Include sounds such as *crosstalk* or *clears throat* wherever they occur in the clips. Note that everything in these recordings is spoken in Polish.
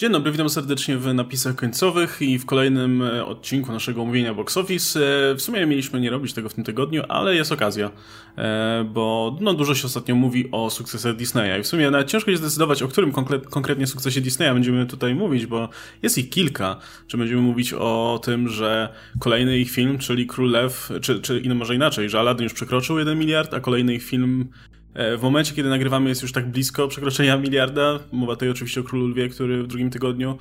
Dzień dobry, witam serdecznie w napisach końcowych i w kolejnym e, odcinku naszego omówienia Box Office. E, w sumie mieliśmy nie robić tego w tym tygodniu, ale jest okazja, e, bo no, dużo się ostatnio mówi o sukcesach Disneya i w sumie nawet ciężko jest zdecydować, o którym konkretnie sukcesie Disneya będziemy tutaj mówić, bo jest ich kilka. Czy będziemy mówić o tym, że kolejny ich film, czyli Król Lew, czy, czy może inaczej, że Aladdin już przekroczył 1 miliard, a kolejny ich film w momencie, kiedy nagrywamy, jest już tak blisko przekroczenia miliarda. Mowa tutaj oczywiście o Królu Lwie, który w drugim tygodniu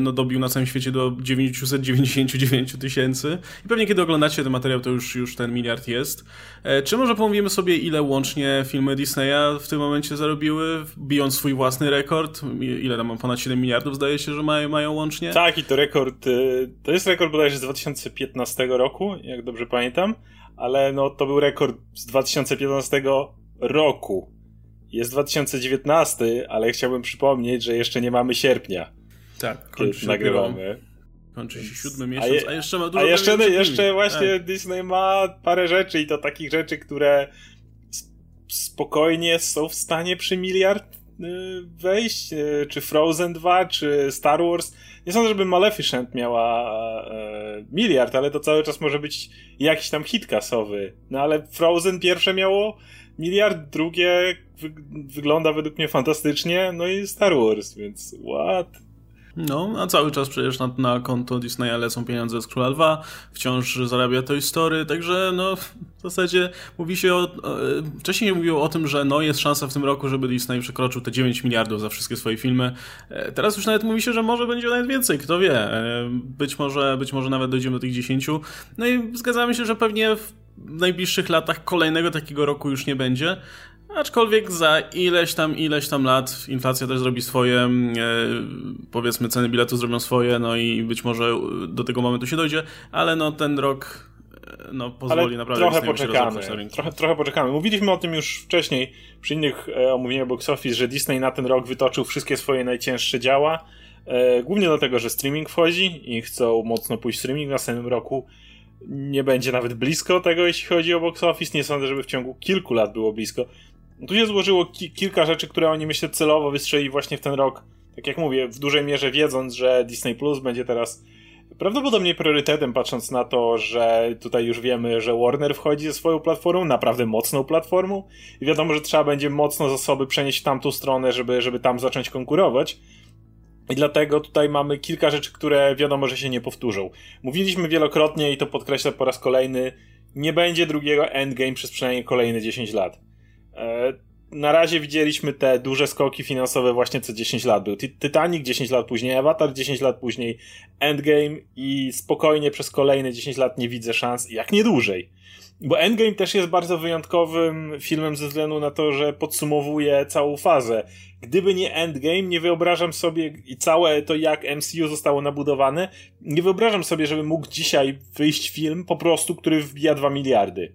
no, dobił na całym świecie do 999 tysięcy. I pewnie kiedy oglądacie ten materiał, to już, już ten miliard jest. E, czy może pomówimy sobie, ile łącznie filmy Disneya w tym momencie zarobiły, bijąc swój własny rekord? Ile tam ponad 7 miliardów zdaje się, że mają, mają łącznie? Tak, i to rekord, y, to jest rekord bodajże z 2015 roku, jak dobrze pamiętam ale no to był rekord z 2015 roku. Jest 2019, ale chciałbym przypomnieć, że jeszcze nie mamy sierpnia. Tak, kończy się nagrywamy. Kończy się siódmy miesiąc, a, je, a jeszcze ma dużo A jeszcze, jeszcze właśnie tak. Disney ma parę rzeczy i to takich rzeczy, które spokojnie są w stanie przy miliard wejść, y, czy Frozen 2, czy Star Wars nie sądzę, żeby Maleficent miała e, miliard, ale to cały czas może być jakiś tam hit kasowy. No ale Frozen pierwsze miało miliard, drugie wy wygląda według mnie fantastycznie, no i Star Wars, więc what? No, a cały czas przecież na, na konto Disneya lecą pieniądze z Króla Lwa, wciąż zarabia Toy Story, także no w zasadzie mówi się o, o, wcześniej mówiło o tym, że no jest szansa w tym roku, żeby Disney przekroczył te 9 miliardów za wszystkie swoje filmy. E, teraz już nawet mówi się, że może będzie nawet więcej, kto wie. E, być może, być może nawet dojdziemy do tych 10. No i zgadzamy się, że pewnie w najbliższych latach kolejnego takiego roku już nie będzie. Aczkolwiek za ileś tam, ileś tam lat inflacja też zrobi swoje, e, powiedzmy ceny biletu zrobią swoje, no i być może do tego momentu się dojdzie, ale no ten rok e, no, pozwoli ale naprawdę trochę poczekamy. Trochę, trochę poczekamy. Mówiliśmy o tym już wcześniej przy innych e, omówieniach box office, że Disney na ten rok wytoczył wszystkie swoje najcięższe działa. E, głównie dlatego, że streaming wchodzi i chcą mocno pójść streaming w następnym roku. Nie będzie nawet blisko tego, jeśli chodzi o box office. Nie sądzę, żeby w ciągu kilku lat było blisko. Tu się złożyło ki kilka rzeczy, które oni myślę celowo wystrzeli właśnie w ten rok. Tak jak mówię, w dużej mierze wiedząc, że Disney Plus będzie teraz prawdopodobnie priorytetem, patrząc na to, że tutaj już wiemy, że Warner wchodzi ze swoją platformą, naprawdę mocną platformą. I wiadomo, że trzeba będzie mocno zasoby przenieść w tamtą stronę, żeby, żeby tam zacząć konkurować. I dlatego tutaj mamy kilka rzeczy, które wiadomo, że się nie powtórzą. Mówiliśmy wielokrotnie i to podkreślę po raz kolejny, nie będzie drugiego endgame przez przynajmniej kolejne 10 lat. E, na razie widzieliśmy te duże skoki finansowe właśnie co 10 lat. Był Titanic 10 lat później, Avatar 10 lat później, Endgame i spokojnie przez kolejne 10 lat nie widzę szans, jak nie dłużej. Bo Endgame też jest bardzo wyjątkowym filmem ze względu na to, że podsumowuje całą fazę. Gdyby nie Endgame, nie wyobrażam sobie i całe to jak MCU zostało nabudowane, nie wyobrażam sobie, żeby mógł dzisiaj wyjść film po prostu, który wbija 2 miliardy.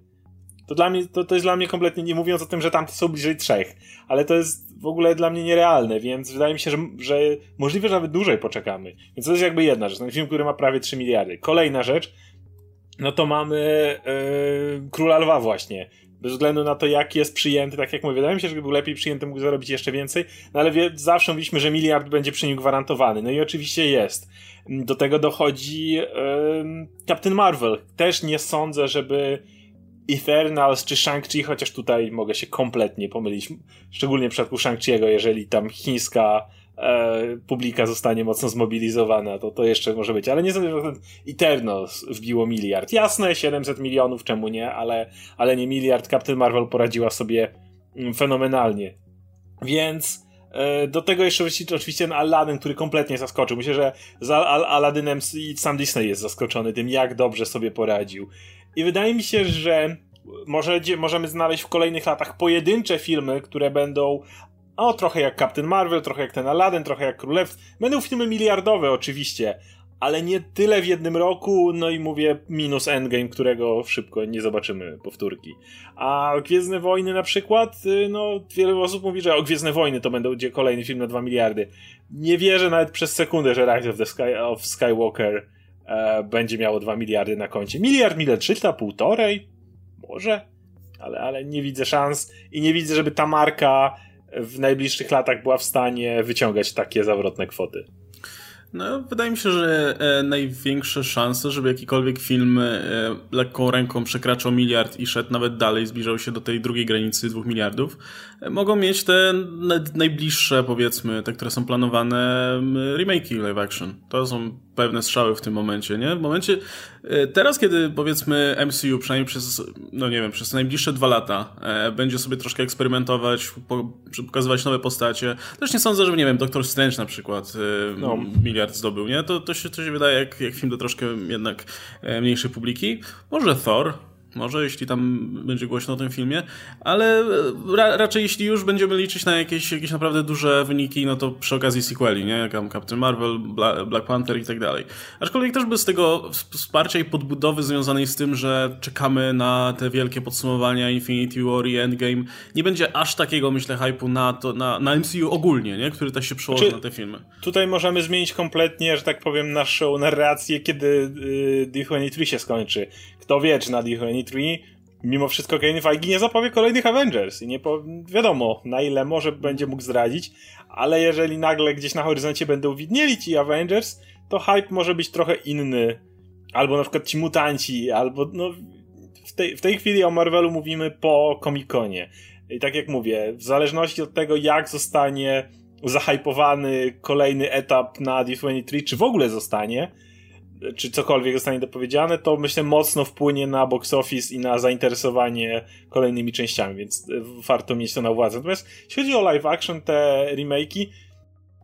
To dla mnie, to, to jest dla mnie kompletnie, nie mówiąc o tym, że tamte są bliżej trzech, ale to jest w ogóle dla mnie nierealne, więc wydaje mi się, że, że możliwe, że nawet dłużej poczekamy. Więc to jest jakby jedna rzecz, ten film, który ma prawie 3 miliardy. Kolejna rzecz, no to mamy yy, Króla Lwa właśnie. Bez względu na to, jak jest przyjęty, tak jak mówię, wydaje mi się, że gdyby był lepiej przyjęty, mógł zarobić jeszcze więcej, no ale wie, zawsze mówiliśmy, że miliard będzie przy nim gwarantowany. No i oczywiście jest. Do tego dochodzi yy, Captain Marvel. Też nie sądzę, żeby Eternals czy Shang-Chi, chociaż tutaj mogę się kompletnie pomylić, szczególnie w przypadku Shang-Chi'ego, jeżeli tam chińska e, publika zostanie mocno zmobilizowana, to to jeszcze może być, ale nie sądzę, że Eternals wbiło miliard. Jasne, 700 milionów, czemu nie, ale, ale nie miliard. Captain Marvel poradziła sobie mm, fenomenalnie. Więc e, do tego jeszcze oczywiście ten Aladdin, który kompletnie zaskoczył. Myślę, że za Al Aladdinem sam Disney jest zaskoczony tym, jak dobrze sobie poradził. I wydaje mi się, że może, możemy znaleźć w kolejnych latach pojedyncze filmy, które będą o, trochę jak Captain Marvel, trochę jak ten Aladdin, trochę jak Królew. Będą filmy miliardowe oczywiście, ale nie tyle w jednym roku, no i mówię minus Endgame, którego szybko nie zobaczymy powtórki. A Gwiezdne Wojny na przykład, y, no wiele osób mówi, że o Gwiezdne Wojny to będą kolejny film na 2 miliardy. Nie wierzę nawet przez sekundę, że Rise of, the Sky, of Skywalker e, będzie miało 2 miliardy na koncie. Miliard, miliard 300, półtorej? Może? Ale, ale nie widzę szans i nie widzę, żeby ta marka w najbliższych latach była w stanie wyciągać takie zawrotne kwoty. No, wydaje mi się, że e, największe szanse, żeby jakikolwiek film e, lekką ręką przekraczał miliard i szedł nawet dalej, zbliżał się do tej drugiej granicy dwóch miliardów, mogą mieć te najbliższe, powiedzmy, te, które są planowane, remake'i live action. To są pewne strzały w tym momencie, nie? W momencie, e, teraz kiedy powiedzmy MCU przynajmniej przez, no nie wiem, przez najbliższe dwa lata e, będzie sobie troszkę eksperymentować, po, pokazywać nowe postacie, też nie sądzę, żeby, nie wiem, Doctor Strange na przykład e, no. miliard zdobył, nie? To, to, się, to się wydaje jak, jak film do troszkę jednak e, mniejszej publiki. Może Thor, może, jeśli tam będzie głośno o tym filmie, ale e, ra raczej jeśli już będziemy liczyć na jakieś, jakieś naprawdę duże wyniki, no to przy okazji sequeli, nie? Jak Captain Marvel, Bla Black Panther i tak dalej. Aczkolwiek też bez tego wsparcia i podbudowy związanej z tym, że czekamy na te wielkie podsumowania Infinity War i Endgame, nie będzie aż takiego, myślę, hypu na, to, na, na MCU ogólnie, nie? Który też się przełoży znaczy, na te filmy. Tutaj możemy zmienić kompletnie, że tak powiem, naszą narrację, kiedy y, D23 się skończy. Kto wie, czy na D23 mimo wszystko Kevin Feige nie zapowie kolejnych Avengers i nie po, wiadomo na ile może będzie mógł zdradzić, ale jeżeli nagle gdzieś na horyzoncie będą widnieli ci Avengers, to hype może być trochę inny. Albo na przykład ci mutanci, albo no w tej, w tej chwili o Marvelu mówimy po Comic-Conie. I tak jak mówię, w zależności od tego jak zostanie zahypowany kolejny etap na D23, czy w ogóle zostanie, czy cokolwiek zostanie dopowiedziane, to myślę mocno wpłynie na box office i na zainteresowanie kolejnymi częściami, więc e, warto mieć to na uwadze. Natomiast jeśli chodzi o live action, te remake'i,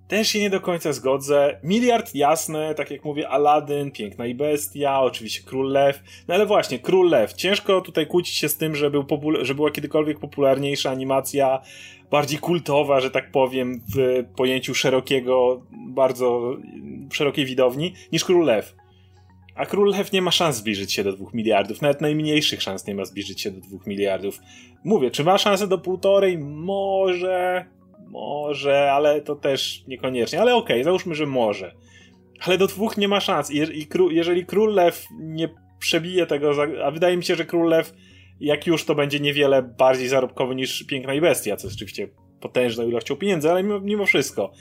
też się nie do końca zgodzę. Miliard jasne, tak jak mówię, Aladdin, Piękna i Bestia, oczywiście Król Lew. No ale właśnie, Król Lew. Ciężko tutaj kłócić się z tym, że, był że była kiedykolwiek popularniejsza animacja, bardziej kultowa, że tak powiem, w pojęciu szerokiego, bardzo szerokiej widowni, niż Król Lew. A Król Lew nie ma szans zbliżyć się do 2 miliardów, nawet najmniejszych szans nie ma zbliżyć się do 2 miliardów. Mówię, czy ma szansę do półtorej? Może, może, ale to też niekoniecznie. Ale okej, okay, załóżmy, że może. Ale do dwóch nie ma szans. I, i kró jeżeli Król Lew nie przebije tego, a wydaje mi się, że Król Lew, jak już to będzie niewiele bardziej zarobkowy niż Piękna i Bestia, co jest oczywiście potężną ilością pieniędzy, ale mimo, mimo wszystko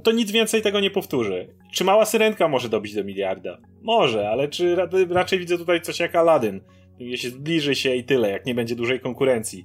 to nic więcej tego nie powtórzy. Czy mała syrenka może dobić do miliarda? Może, ale czy raczej widzę tutaj coś jak Aladdin, jeśli zbliży się i tyle, jak nie będzie dużej konkurencji.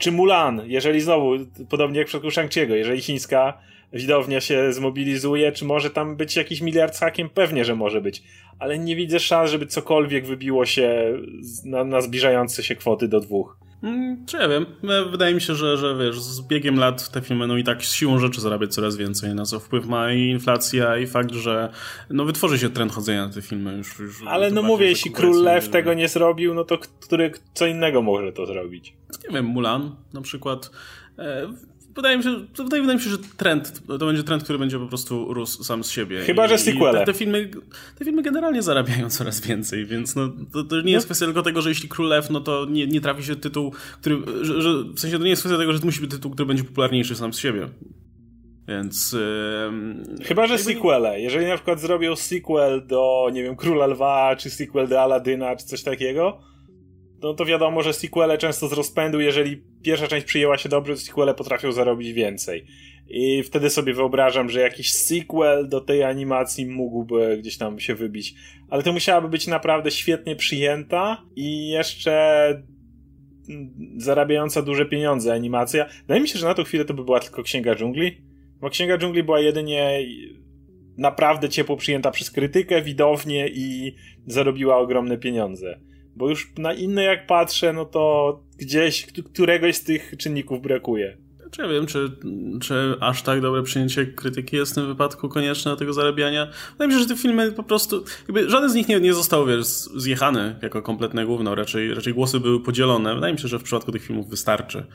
Czy Mulan, jeżeli znowu, podobnie jak w przypadku Shang-Chi'ego, jeżeli chińska widownia się zmobilizuje, czy może tam być jakiś miliard z hakiem? Pewnie, że może być. Ale nie widzę szans, żeby cokolwiek wybiło się na, na zbliżające się kwoty do dwóch. Mm, czy ja wiem, e, wydaje mi się, że, że wiesz, z biegiem lat te filmy no i tak z siłą rzeczy zarabiać coraz więcej, na co wpływ ma i inflacja i fakt, że no wytworzy się trend chodzenia na te filmy już. już Ale no mówię, jeśli Król Lew tego nie zrobił, no to który, co innego może to zrobić? Nie wiem, Mulan na przykład. Wydaje mi się, wydaje, wydaje mi się, że trend, to będzie trend, który będzie po prostu rósł sam z siebie. Chyba, że sequele. Te, te, filmy, te filmy generalnie zarabiają coraz więcej, więc no, to, to nie jest no. kwestia tylko tego, że jeśli Królew, no to nie, nie trafi się tytuł, który, że, że, w sensie to nie jest kwestia tego, że to musi być tytuł, który będzie popularniejszy sam z siebie. Więc. Yy, Chyba, że sequele. Jeżeli na przykład zrobią sequel do, nie wiem, Króla Lwa, czy sequel do Aladyna, czy coś takiego, no to wiadomo, że sequele często z rozpędu, jeżeli pierwsza część przyjęła się dobrze, to sequele potrafią zarobić więcej. I wtedy sobie wyobrażam, że jakiś sequel do tej animacji mógłby gdzieś tam się wybić. Ale to musiałaby być naprawdę świetnie przyjęta i jeszcze zarabiająca duże pieniądze animacja. Wydaje mi się, że na tą chwilę to by była tylko Księga Dżungli. Bo Księga Dżungli była jedynie naprawdę ciepło przyjęta przez krytykę, widownię i zarobiła ogromne pieniądze. Bo już na inne jak patrzę, no to gdzieś któregoś z tych czynników brakuje. Czy ja wiem, czy, czy aż tak dobre przyjęcie krytyki jest w tym wypadku konieczne do tego zarabiania? Wydaje mi się, że te filmy po prostu, jakby żaden z nich nie, nie został, wiesz, zjechany jako kompletne główno, raczej, raczej głosy były podzielone. Wydaje mi się, że w przypadku tych filmów wystarczy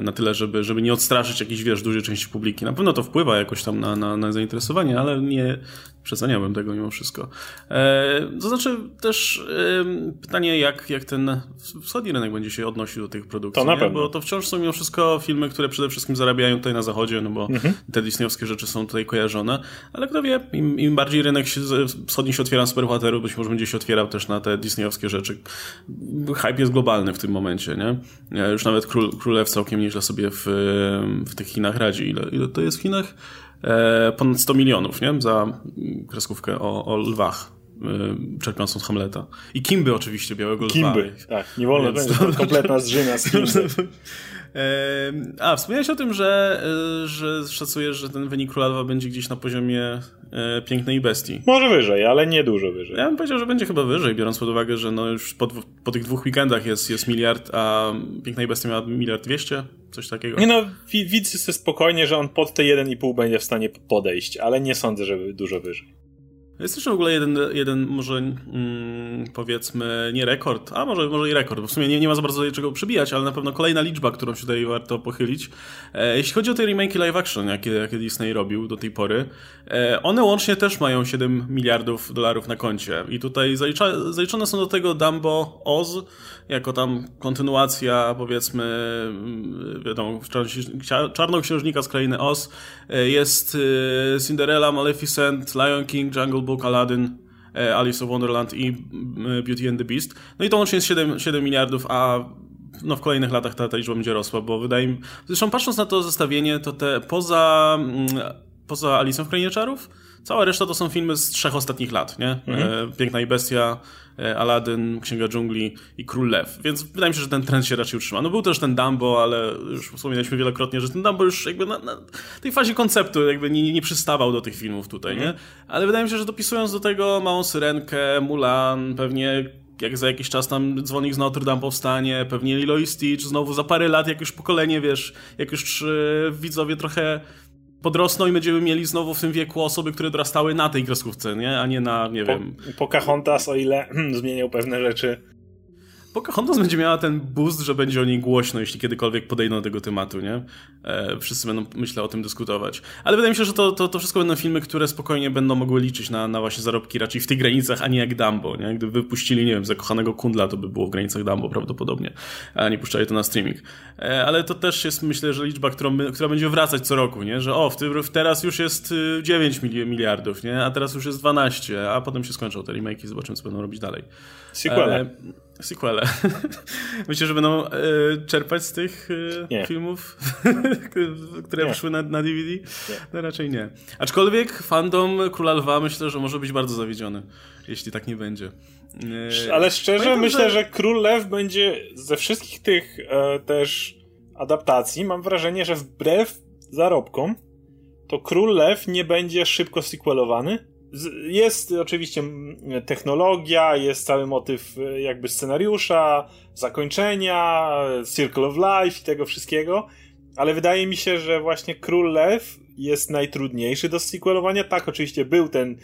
na tyle, żeby, żeby nie odstraszyć jakiejś, wiesz, dużej części publiki. Na pewno to wpływa jakoś tam na, na, na zainteresowanie, ale nie, przeceniałbym tego mimo wszystko. E, to znaczy też e, pytanie, jak, jak ten wschodni rynek będzie się odnosił do tych produkcji. To na pewno. Bo to wciąż są mimo wszystko filmy, które przede wszystkim zarabiają tutaj na zachodzie, no bo mhm. te disneyowskie rzeczy są tutaj kojarzone, ale kto wie, im, im bardziej rynek się, wschodni się otwiera na superbohaterów, być może będzie się otwierał też na te disneyowskie rzeczy. Hype jest globalny w tym momencie, nie? Już nawet Król, Królewca, całkiem nieźle sobie w, w tych Chinach radzi. Ile, ile to jest w Chinach? E, ponad 100 milionów, nie? Za kreskówkę o, o lwach e, czerpiącą z Hamleta. I Kimby oczywiście, Białego Kimby, Lwa. tak. Nie wolno, Więc to, to kompletna zżyna z Kimby. *laughs* A, wspomniałeś o tym, że, e, że szacujesz, że ten wynik Króla Lwa będzie gdzieś na poziomie e, Pięknej Bestii. Może wyżej, ale nie dużo wyżej. Ja bym powiedział, że będzie chyba wyżej, biorąc pod uwagę, że no już po, po tych dwóch weekendach jest, jest miliard, a Pięknej Bestii miała miliard dwieście, coś takiego. Nie no, widzę sobie spokojnie, że on pod te 1,5 będzie w stanie podejść, ale nie sądzę, że dużo wyżej. Jest też w ogóle jeden, jeden może mm, powiedzmy nie rekord, a może, może i rekord, bo w sumie nie, nie ma za bardzo czego przybijać, ale na pewno kolejna liczba, którą się tutaj warto pochylić. E, jeśli chodzi o te remake live action, jakie, jakie Disney robił do tej pory, e, one łącznie też mają 7 miliardów dolarów na koncie i tutaj zalicza, zaliczone są do tego Dumbo Oz, jako tam kontynuacja powiedzmy mm, wiadomo, Czarnoksiężnika z krainy Oz, e, jest e, Cinderella, Maleficent, Lion King, Jungle Book, Aladdin, e, Alice of Wonderland i Beauty and the Beast. No i to łącznie jest 7, 7 miliardów, a no w kolejnych latach ta, ta liczba będzie rosła, bo wydaje mi Zresztą patrząc na to zestawienie, to te poza, mm, poza Alicją w Krainie Czarów, cała reszta to są filmy z trzech ostatnich lat, nie? Mhm. Piękna i Bestia, Aladdin, Księga Dżungli i Król Lew. Więc wydaje mi się, że ten trend się raczej utrzyma. No był też ten Dumbo, ale już wspominaliśmy wielokrotnie, że ten Dumbo już jakby na, na tej fazie konceptu jakby nie, nie przystawał do tych filmów tutaj, nie? Mhm. Ale wydaje mi się, że dopisując do tego Małą Syrenkę, Mulan, pewnie jak za jakiś czas tam dzwonik z Notre Dame powstanie, pewnie Lilo i Stitch, znowu za parę lat, jak już pokolenie, wiesz, jak już yy, widzowie trochę podrosną i będziemy mieli znowu w tym wieku osoby, które dorastały na tej kreskówce, nie? A nie na, nie po, wiem... Pocahontas, o ile *clears throat* zmieniał pewne rzeczy Pocahontas będzie miała ten boost, że będzie o niej głośno, jeśli kiedykolwiek podejdą do tego tematu, nie? E, wszyscy będą, myślę, o tym dyskutować. Ale wydaje mi się, że to, to, to wszystko będą filmy, które spokojnie będą mogły liczyć na, na właśnie zarobki raczej w tych granicach, a nie jak Dumbo, nie? Gdyby wypuścili, nie wiem, zakochanego kundla, to by było w granicach Dumbo prawdopodobnie, a nie puszczali to na streaming. E, ale to też jest, myślę, że liczba, którą, która będzie wracać co roku, nie? Że o, w tym, teraz już jest 9 y, miliardów, nie? A teraz już jest 12, a potem się skończą te remake i zobaczymy, co będą robić dalej. Sequele. E, sequele. *laughs* Myślę, że będą e, czerpać z tych e, filmów, *laughs* które nie. wyszły na, na DVD? Nie. No raczej nie. Aczkolwiek fandom Króla Lwa myślę, że może być bardzo zawiedziony, jeśli tak nie będzie. E, Ale szczerze Pamiętam, myślę, że... że Król Lew będzie ze wszystkich tych e, też adaptacji, mam wrażenie, że wbrew zarobkom, to Król Lew nie będzie szybko sequelowany jest oczywiście technologia, jest cały motyw e, jakby scenariusza, zakończenia, Circle of Life i tego wszystkiego, ale wydaje mi się, że właśnie Król Lew jest najtrudniejszy do sequelowania. Tak, oczywiście był ten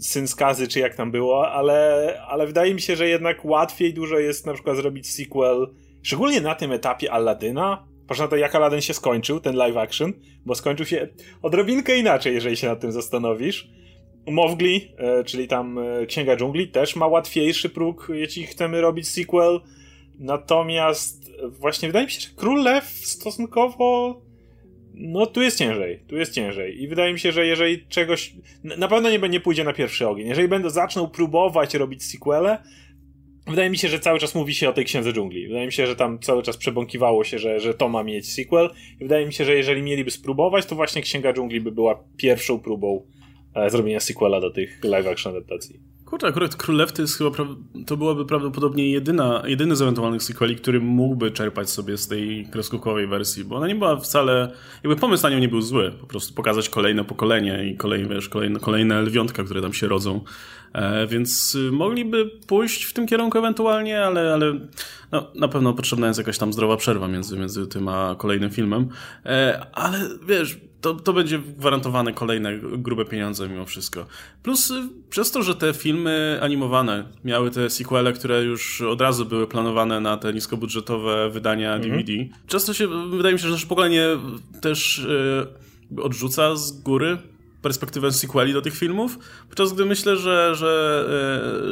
syn skazy, czy jak tam było, ale, ale wydaje mi się, że jednak łatwiej dużo jest na przykład zrobić sequel, szczególnie na tym etapie Aladyna, Patrz na to, jak Aladdin się skończył, ten live action, bo skończył się odrobinkę inaczej, jeżeli się nad tym zastanowisz. Mowgli, e, czyli tam e, Księga Dżungli, też ma łatwiejszy próg, jeśli chcemy robić sequel. Natomiast właśnie wydaje mi się, że Król Lew stosunkowo. No, tu jest ciężej, tu jest ciężej. I wydaje mi się, że jeżeli czegoś. Na pewno nie, nie pójdzie na pierwszy ogień. Jeżeli będą zaczną próbować robić sequele, wydaje mi się, że cały czas mówi się o tej Księdze Dżungli. Wydaje mi się, że tam cały czas przebąkiwało się, że, że to ma mieć sequel. I wydaje mi się, że jeżeli mieliby spróbować, to właśnie Księga Dżungli by była pierwszą próbą E, zrobienia sequela do tych live action adaptacji. Kurczę, akurat Królew to jest chyba, to byłoby prawdopodobnie jedyna, jedyny z ewentualnych sequeli, który mógłby czerpać sobie z tej kreskówkowej wersji, bo ona nie była wcale, jakby pomysł na nią nie był zły, po prostu pokazać kolejne pokolenie i kolejne, wiesz, kolejne, kolejne lwiątka, które tam się rodzą, e, więc y, mogliby pójść w tym kierunku ewentualnie, ale, ale no, na pewno potrzebna jest jakaś tam zdrowa przerwa między, między tym a kolejnym filmem, e, ale wiesz, to, to będzie gwarantowane kolejne grube pieniądze mimo wszystko. Plus y, przez to, że te filmy animowane miały te sequele, które już od razu były planowane na te niskobudżetowe wydania mhm. DVD, często się, wydaje mi się, że nasze pokolenie też yy, odrzuca z góry perspektywę sequeli do tych filmów, podczas gdy myślę, że, że,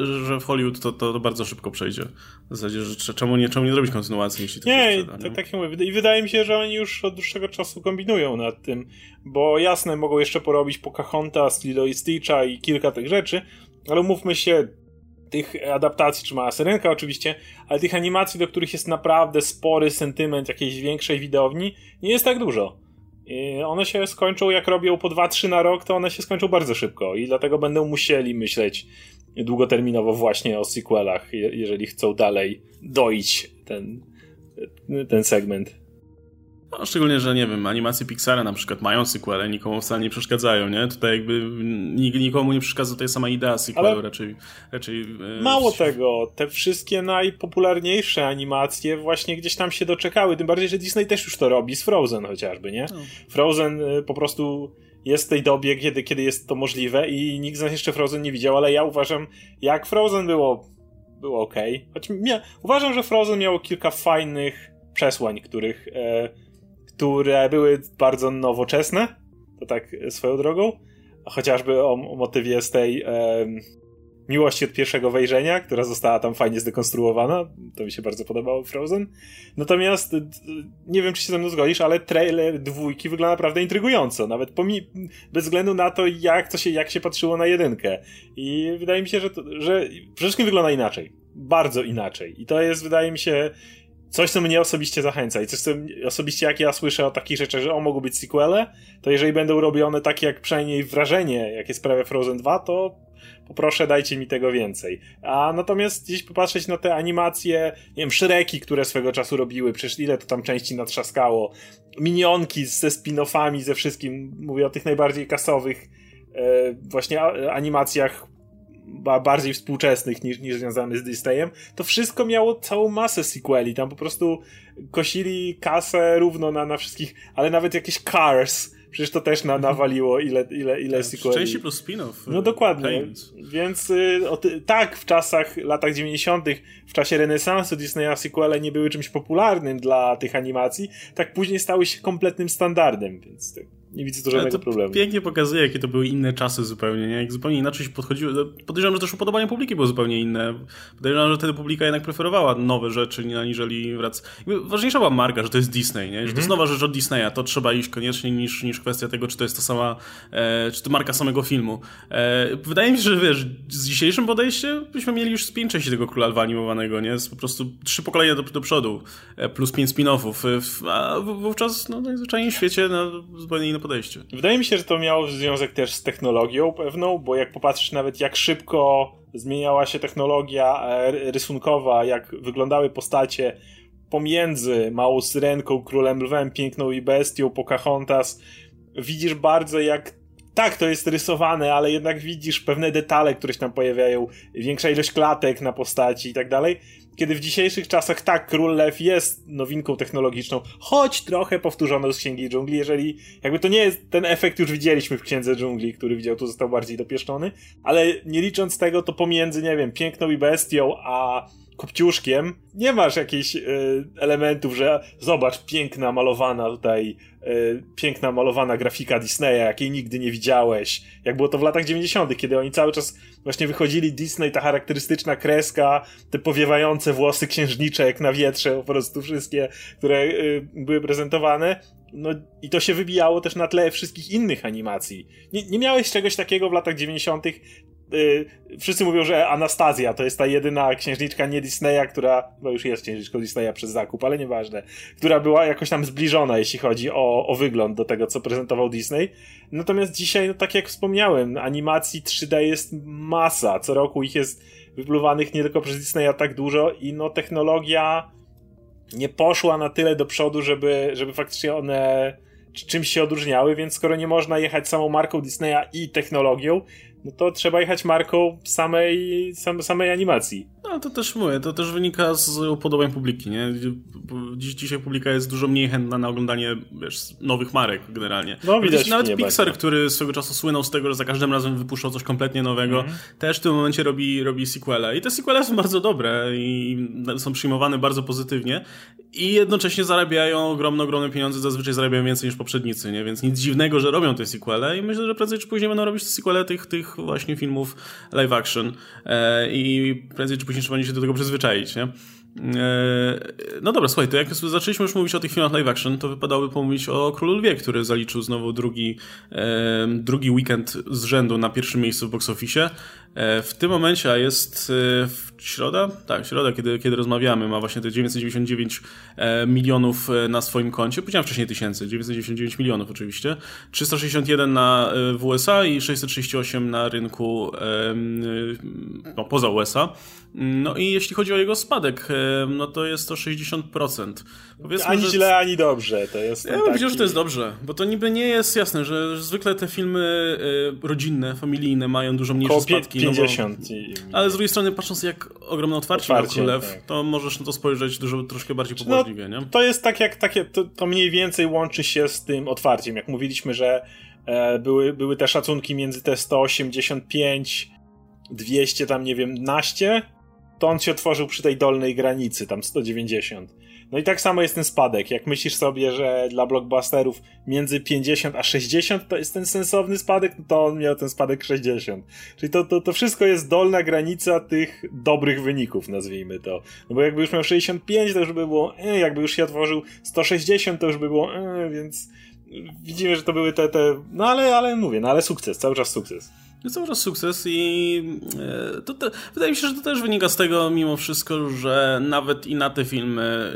e, że w Hollywood to, to, bardzo szybko przejdzie. W zasadzie, że czemu nie, czemu nie zrobić kontynuacji, jeśli to nie, się przyda, nie? Tak, tak mówię. I wydaje mi się, że oni już od dłuższego czasu kombinują nad tym, bo jasne, mogą jeszcze porobić Pocahontas, Lilo i Stitcha i kilka tych rzeczy, ale mówmy się, tych adaptacji, czy ma Syrenka oczywiście, ale tych animacji, do których jest naprawdę spory sentyment jakiejś większej widowni, nie jest tak dużo. One się skończą, jak robią po 2-3 na rok, to one się skończą bardzo szybko i dlatego będą musieli myśleć długoterminowo właśnie o sequelach, jeżeli chcą dalej doić ten, ten segment. No, szczególnie, że nie wiem, animacje Pixara na przykład mają sequele, nikomu wcale nie przeszkadzają, nie? Tutaj jakby nikomu nie przeszkadza tutaj sama idea sequelu, Ale raczej... raczej e, mało tego, te wszystkie najpopularniejsze animacje właśnie gdzieś tam się doczekały, tym bardziej, że Disney też już to robi z Frozen chociażby, nie? No. Frozen e, po prostu jest w tej dobie, kiedy, kiedy jest to możliwe i nikt z nas jeszcze Frozen nie widział, ale ja uważam, jak Frozen było, było ok. Choć mia- uważam, że Frozen miało kilka fajnych przesłań, których... E, które były bardzo nowoczesne, to tak swoją drogą, chociażby o, o motywie z tej e, miłości od pierwszego wejrzenia, która została tam fajnie zdekonstruowana, to mi się bardzo podobało Frozen. Natomiast nie wiem, czy się ze mną zgodzisz, ale trailer dwójki wygląda naprawdę intrygująco, nawet pomi- bez względu na to, jak, to się, jak się patrzyło na jedynkę. I wydaje mi się, że, to, że przede wszystkim wygląda inaczej. Bardzo inaczej. I to jest, wydaje mi się, coś, co mnie osobiście zachęca i coś, co osobiście jak ja słyszę o takich rzeczach, że o, mogą być sequele, to jeżeli będą robione takie jak przynajmniej wrażenie, jakie sprawia Frozen 2, to poproszę, dajcie mi tego więcej. A natomiast gdzieś popatrzeć na te animacje, nie wiem, Szreki, które swego czasu robiły, przecież ile to tam części natrzaskało, minionki ze spin-offami, ze wszystkim, mówię o tych najbardziej kasowych e, właśnie animacjach bardziej współczesnych niż, niż związanych z Disneyem, to wszystko miało całą masę sequeli. Tam po prostu kosili kasę równo na, na wszystkich, ale nawet jakieś Cars. Przecież to też na, mhm. nawaliło ile, ile, ile tak, sequeli. Części plus spin-off. No dokładnie. Więc y, tak, w czasach, latach 90., w czasie renesansu Disneya sequele nie były czymś popularnym dla tych animacji, tak później stały się kompletnym standardem, więc tak nie widzę tu żadnego problemu. Pięknie pokazuje, jakie to były inne czasy zupełnie, nie? Jak zupełnie inaczej się podchodziło. No, podejrzewam, że też upodobanie publiki było zupełnie inne. Podejrzewam, że wtedy publika jednak preferowała nowe rzeczy, aniżeli wrac... Ważniejsza była marka, że to jest Disney, nie? Że to jest mhm. nowa rzecz od Disneya, to trzeba iść koniecznie niż, niż kwestia tego, czy to jest ta sama, e, czy to marka samego filmu. E, wydaje mi się, że wiesz, z dzisiejszym podejściem byśmy mieli już z pięć części tego Króla Lwa animowanego, nie? Jest po prostu trzy pokolenia do, do przodu, e, plus pięć spin-offów, e, a wówczas no, najzwyczajniej w świecie no, zupełnie inne podejście. Wydaje mi się, że to miało związek też z technologią pewną, bo jak popatrzysz nawet jak szybko zmieniała się technologia e, rysunkowa, jak wyglądały postacie pomiędzy Małą Syrenką, Królem Lwem, Piękną i Bestią, Pocahontas, widzisz bardzo jak tak, to jest rysowane, ale jednak widzisz pewne detale, które się tam pojawiają, większa ilość klatek na postaci i tak dalej. Kiedy w dzisiejszych czasach tak, Król Lew jest nowinką technologiczną, choć trochę powtórzoną z Księgi Dżungli, jeżeli jakby to nie jest, ten efekt już widzieliśmy w Księdze Dżungli, który widział, tu został bardziej dopieszczony, ale nie licząc tego, to pomiędzy, nie wiem, Piękną i Bestią, a kopciuszkiem, nie masz jakichś y, elementów, że zobacz, piękna malowana tutaj, y, piękna malowana grafika Disneya, jakiej nigdy nie widziałeś. Jak było to w latach 90., kiedy oni cały czas właśnie wychodzili Disney, ta charakterystyczna kreska, te powiewające włosy księżniczek na wietrze, po prostu wszystkie, które y, były prezentowane. No i to się wybijało też na tle wszystkich innych animacji. Nie, nie miałeś czegoś takiego w latach 90., yy, wszyscy mówią, że Anastazja to jest ta jedyna księżniczka nie Disneya, która, no już jest księżniczką Disneya przez zakup, ale nieważne, która była jakoś tam zbliżona, jeśli chodzi o, o wygląd do tego, co prezentował Disney. Natomiast dzisiaj, no tak jak wspomniałem, animacji 3D jest masa, co roku ich jest wypluwanych nie tylko przez Disneya tak dużo i no technologia nie poszła na tyle do przodu, żeby, żeby faktycznie one czymś się odróżniały, więc skoro nie można jechać samą marką Disneya i technologią, no to trzeba jechać marką samej, sam, samej animacji. No to też mówię, to też wynika z upodobań publiki, nie? Dziś, dzisiaj publika jest dużo mniej chętna na oglądanie wiesz, nowych marek generalnie. No widać. Nawet Pixar, bardzo. który swego czasu słynął z tego, że za każdym razem wypuszczał coś kompletnie nowego, mm też w tym momencie robi, robi sequele. I te sequele są bardzo dobre i są przyjmowane bardzo pozytywnie i jednocześnie zarabiają ogromne, ogromne pieniądze, zazwyczaj zarabiają więcej niż poprzednicy, nie? Więc nic dziwnego, że robią te sequele i myślę, że prędzej czy później będą robić sequele tych, tych właśnie filmów live action e, i prędzej czy później trzeba będzie się do tego przyzwyczaić, nie? E, no dobra, słuchaj, to jak zaczęliśmy już mówić o tych filmach live action, to wypadałoby pomówić o Królu Lwie, który zaliczył znowu drugi, drugi weekend z rzędu na pierwszym miejscu w box office. E, w tym momencie, a jest e, środa? Tak, środa, kiedy, kiedy rozmawiamy, ma właśnie te 999 e, milionów na swoim koncie. Powiedziałem wcześniej tysięcy, 999 milionów oczywiście. 361 na, w USA i 638 na rynku no, poza USA. No i jeśli chodzi o jego spadek, no to jest to 60%. Powiedzmy, ani że... źle, ani dobrze. To jest ja taki... że to jest dobrze, bo to niby nie jest jasne, że zwykle te filmy rodzinne, familijne mają dużo mniejsze Koło spadki. 50. No bo, ale z drugiej strony, patrząc jak ogromne otwarcie, otwarcie Królew, tak. to możesz na to spojrzeć dużo, troszkę bardziej no, pobłażliwie, no, nie? To jest tak jak takie, to, to, mniej więcej łączy się z tym otwarciem. Jak mówiliśmy, że e, były, były te szacunki między te 185, 200 tam, nie wiem, naście, to on się otworzył przy tej dolnej granicy, tam 190. No i tak samo jest ten spadek. Jak myślisz sobie, że dla blockbusterów między 50 a 60 to jest ten sensowny spadek, no to on miał ten spadek 60. Czyli to, to, to wszystko jest dolna granica tych dobrych wyników, nazwijmy to. No bo jakby już miał 65, to już by było, e, jakby już się otworzył 160, to już by było, e, więc widzimy, że to były te, te, no ale, ale mówię, no ale sukces, cały czas sukces. Jest cały sukces i e, to, to, wydaje mi się, że to też wynika z tego mimo wszystko, że nawet i na te filmy,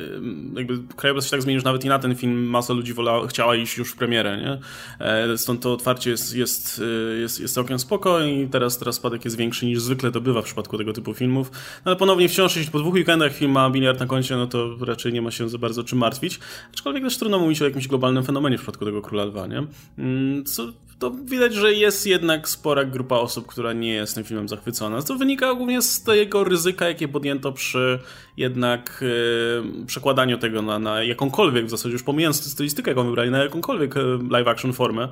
jakby krajobraz się tak zmienił, że nawet i na ten film masa ludzi chciała iść już w premierę, nie? E, stąd to otwarcie jest, jest, e, jest, jest całkiem spoko i teraz, teraz spadek jest większy niż zwykle to bywa w przypadku tego typu filmów. No ale ponownie wciąż, jeśli po dwóch weekendach film ma biliard na koncie, no to raczej nie ma się za bardzo czym martwić. Aczkolwiek też trudno mówić o jakimś globalnym fenomenie w przypadku tego Króla Lwa, nie? Mm, co to widać, że jest jednak spora grupa osób, która nie jest tym filmem zachwycona. To wynika głównie z tego ryzyka, jakie podjęto przy jednak yy, przekładaniu tego na, na jakąkolwiek, w zasadzie już pomijając stylistykę, jaką wybrali, na jakąkolwiek e, live action formę.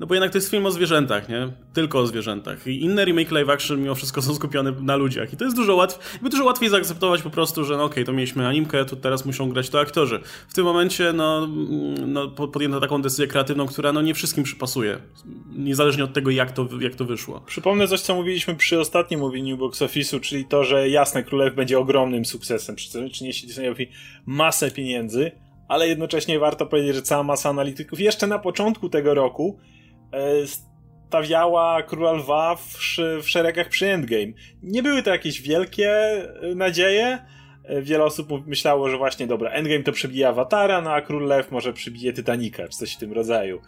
No bo jednak to jest film o zwierzętach, nie? Tylko o zwierzętach. I inne remake live action mimo wszystko są skupione na ludziach. I to jest dużo łatwiej, dużo łatwiej zaakceptować po prostu, że no okej, okay, to mieliśmy animkę, to teraz muszą grać to aktorzy. W tym momencie no, no podjęto taką decyzję kreatywną, która no nie wszystkim przypasuje. Niezależnie od tego, jak to, jak to wyszło. Przypomnę coś, co mówiliśmy przy ostatnim mówieniu box office'u, czyli to, że jasne, Królew będzie ogromnym sukcesem. Przyniesie Disneyowi masę pieniędzy, ale jednocześnie warto powiedzieć, że cała masa analityków jeszcze na początku tego roku E, stawiała Króla Lwa w, w szeregach przy Endgame. Nie były to jakieś wielkie e, nadzieje. E, wiele osób myślało, że właśnie dobra, Endgame to przebije Awatara, no a Król Lew może przebije Titanica, czy coś w tym rodzaju.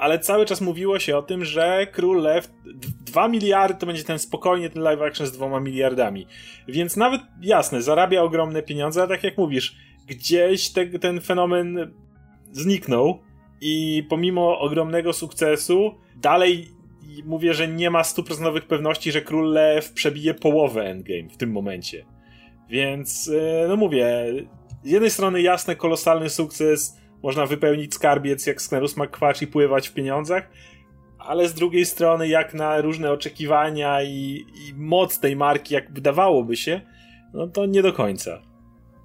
Ale cały czas mówiło się o tym, że Król Lew 2 miliardy to będzie ten spokojnie ten live action z 2 miliardami. Więc nawet jasne, zarabia ogromne pieniądze, a tak jak mówisz, gdzieś te, ten fenomen zniknął i pomimo ogromnego sukcesu, dalej mówię, że nie ma stuprocentowych pewności, że Król Lew przebije połowę Endgame w tym momencie. Więc, e, no mówię, z jednej strony jasny, kolosalny sukces, można wypełnić skarbiec jak Sknerus McQuatch i pływać w pieniądzach, ale z drugiej strony, jak na różne oczekiwania i, i moc tej marki, jak wydawałoby się, no to nie do końca.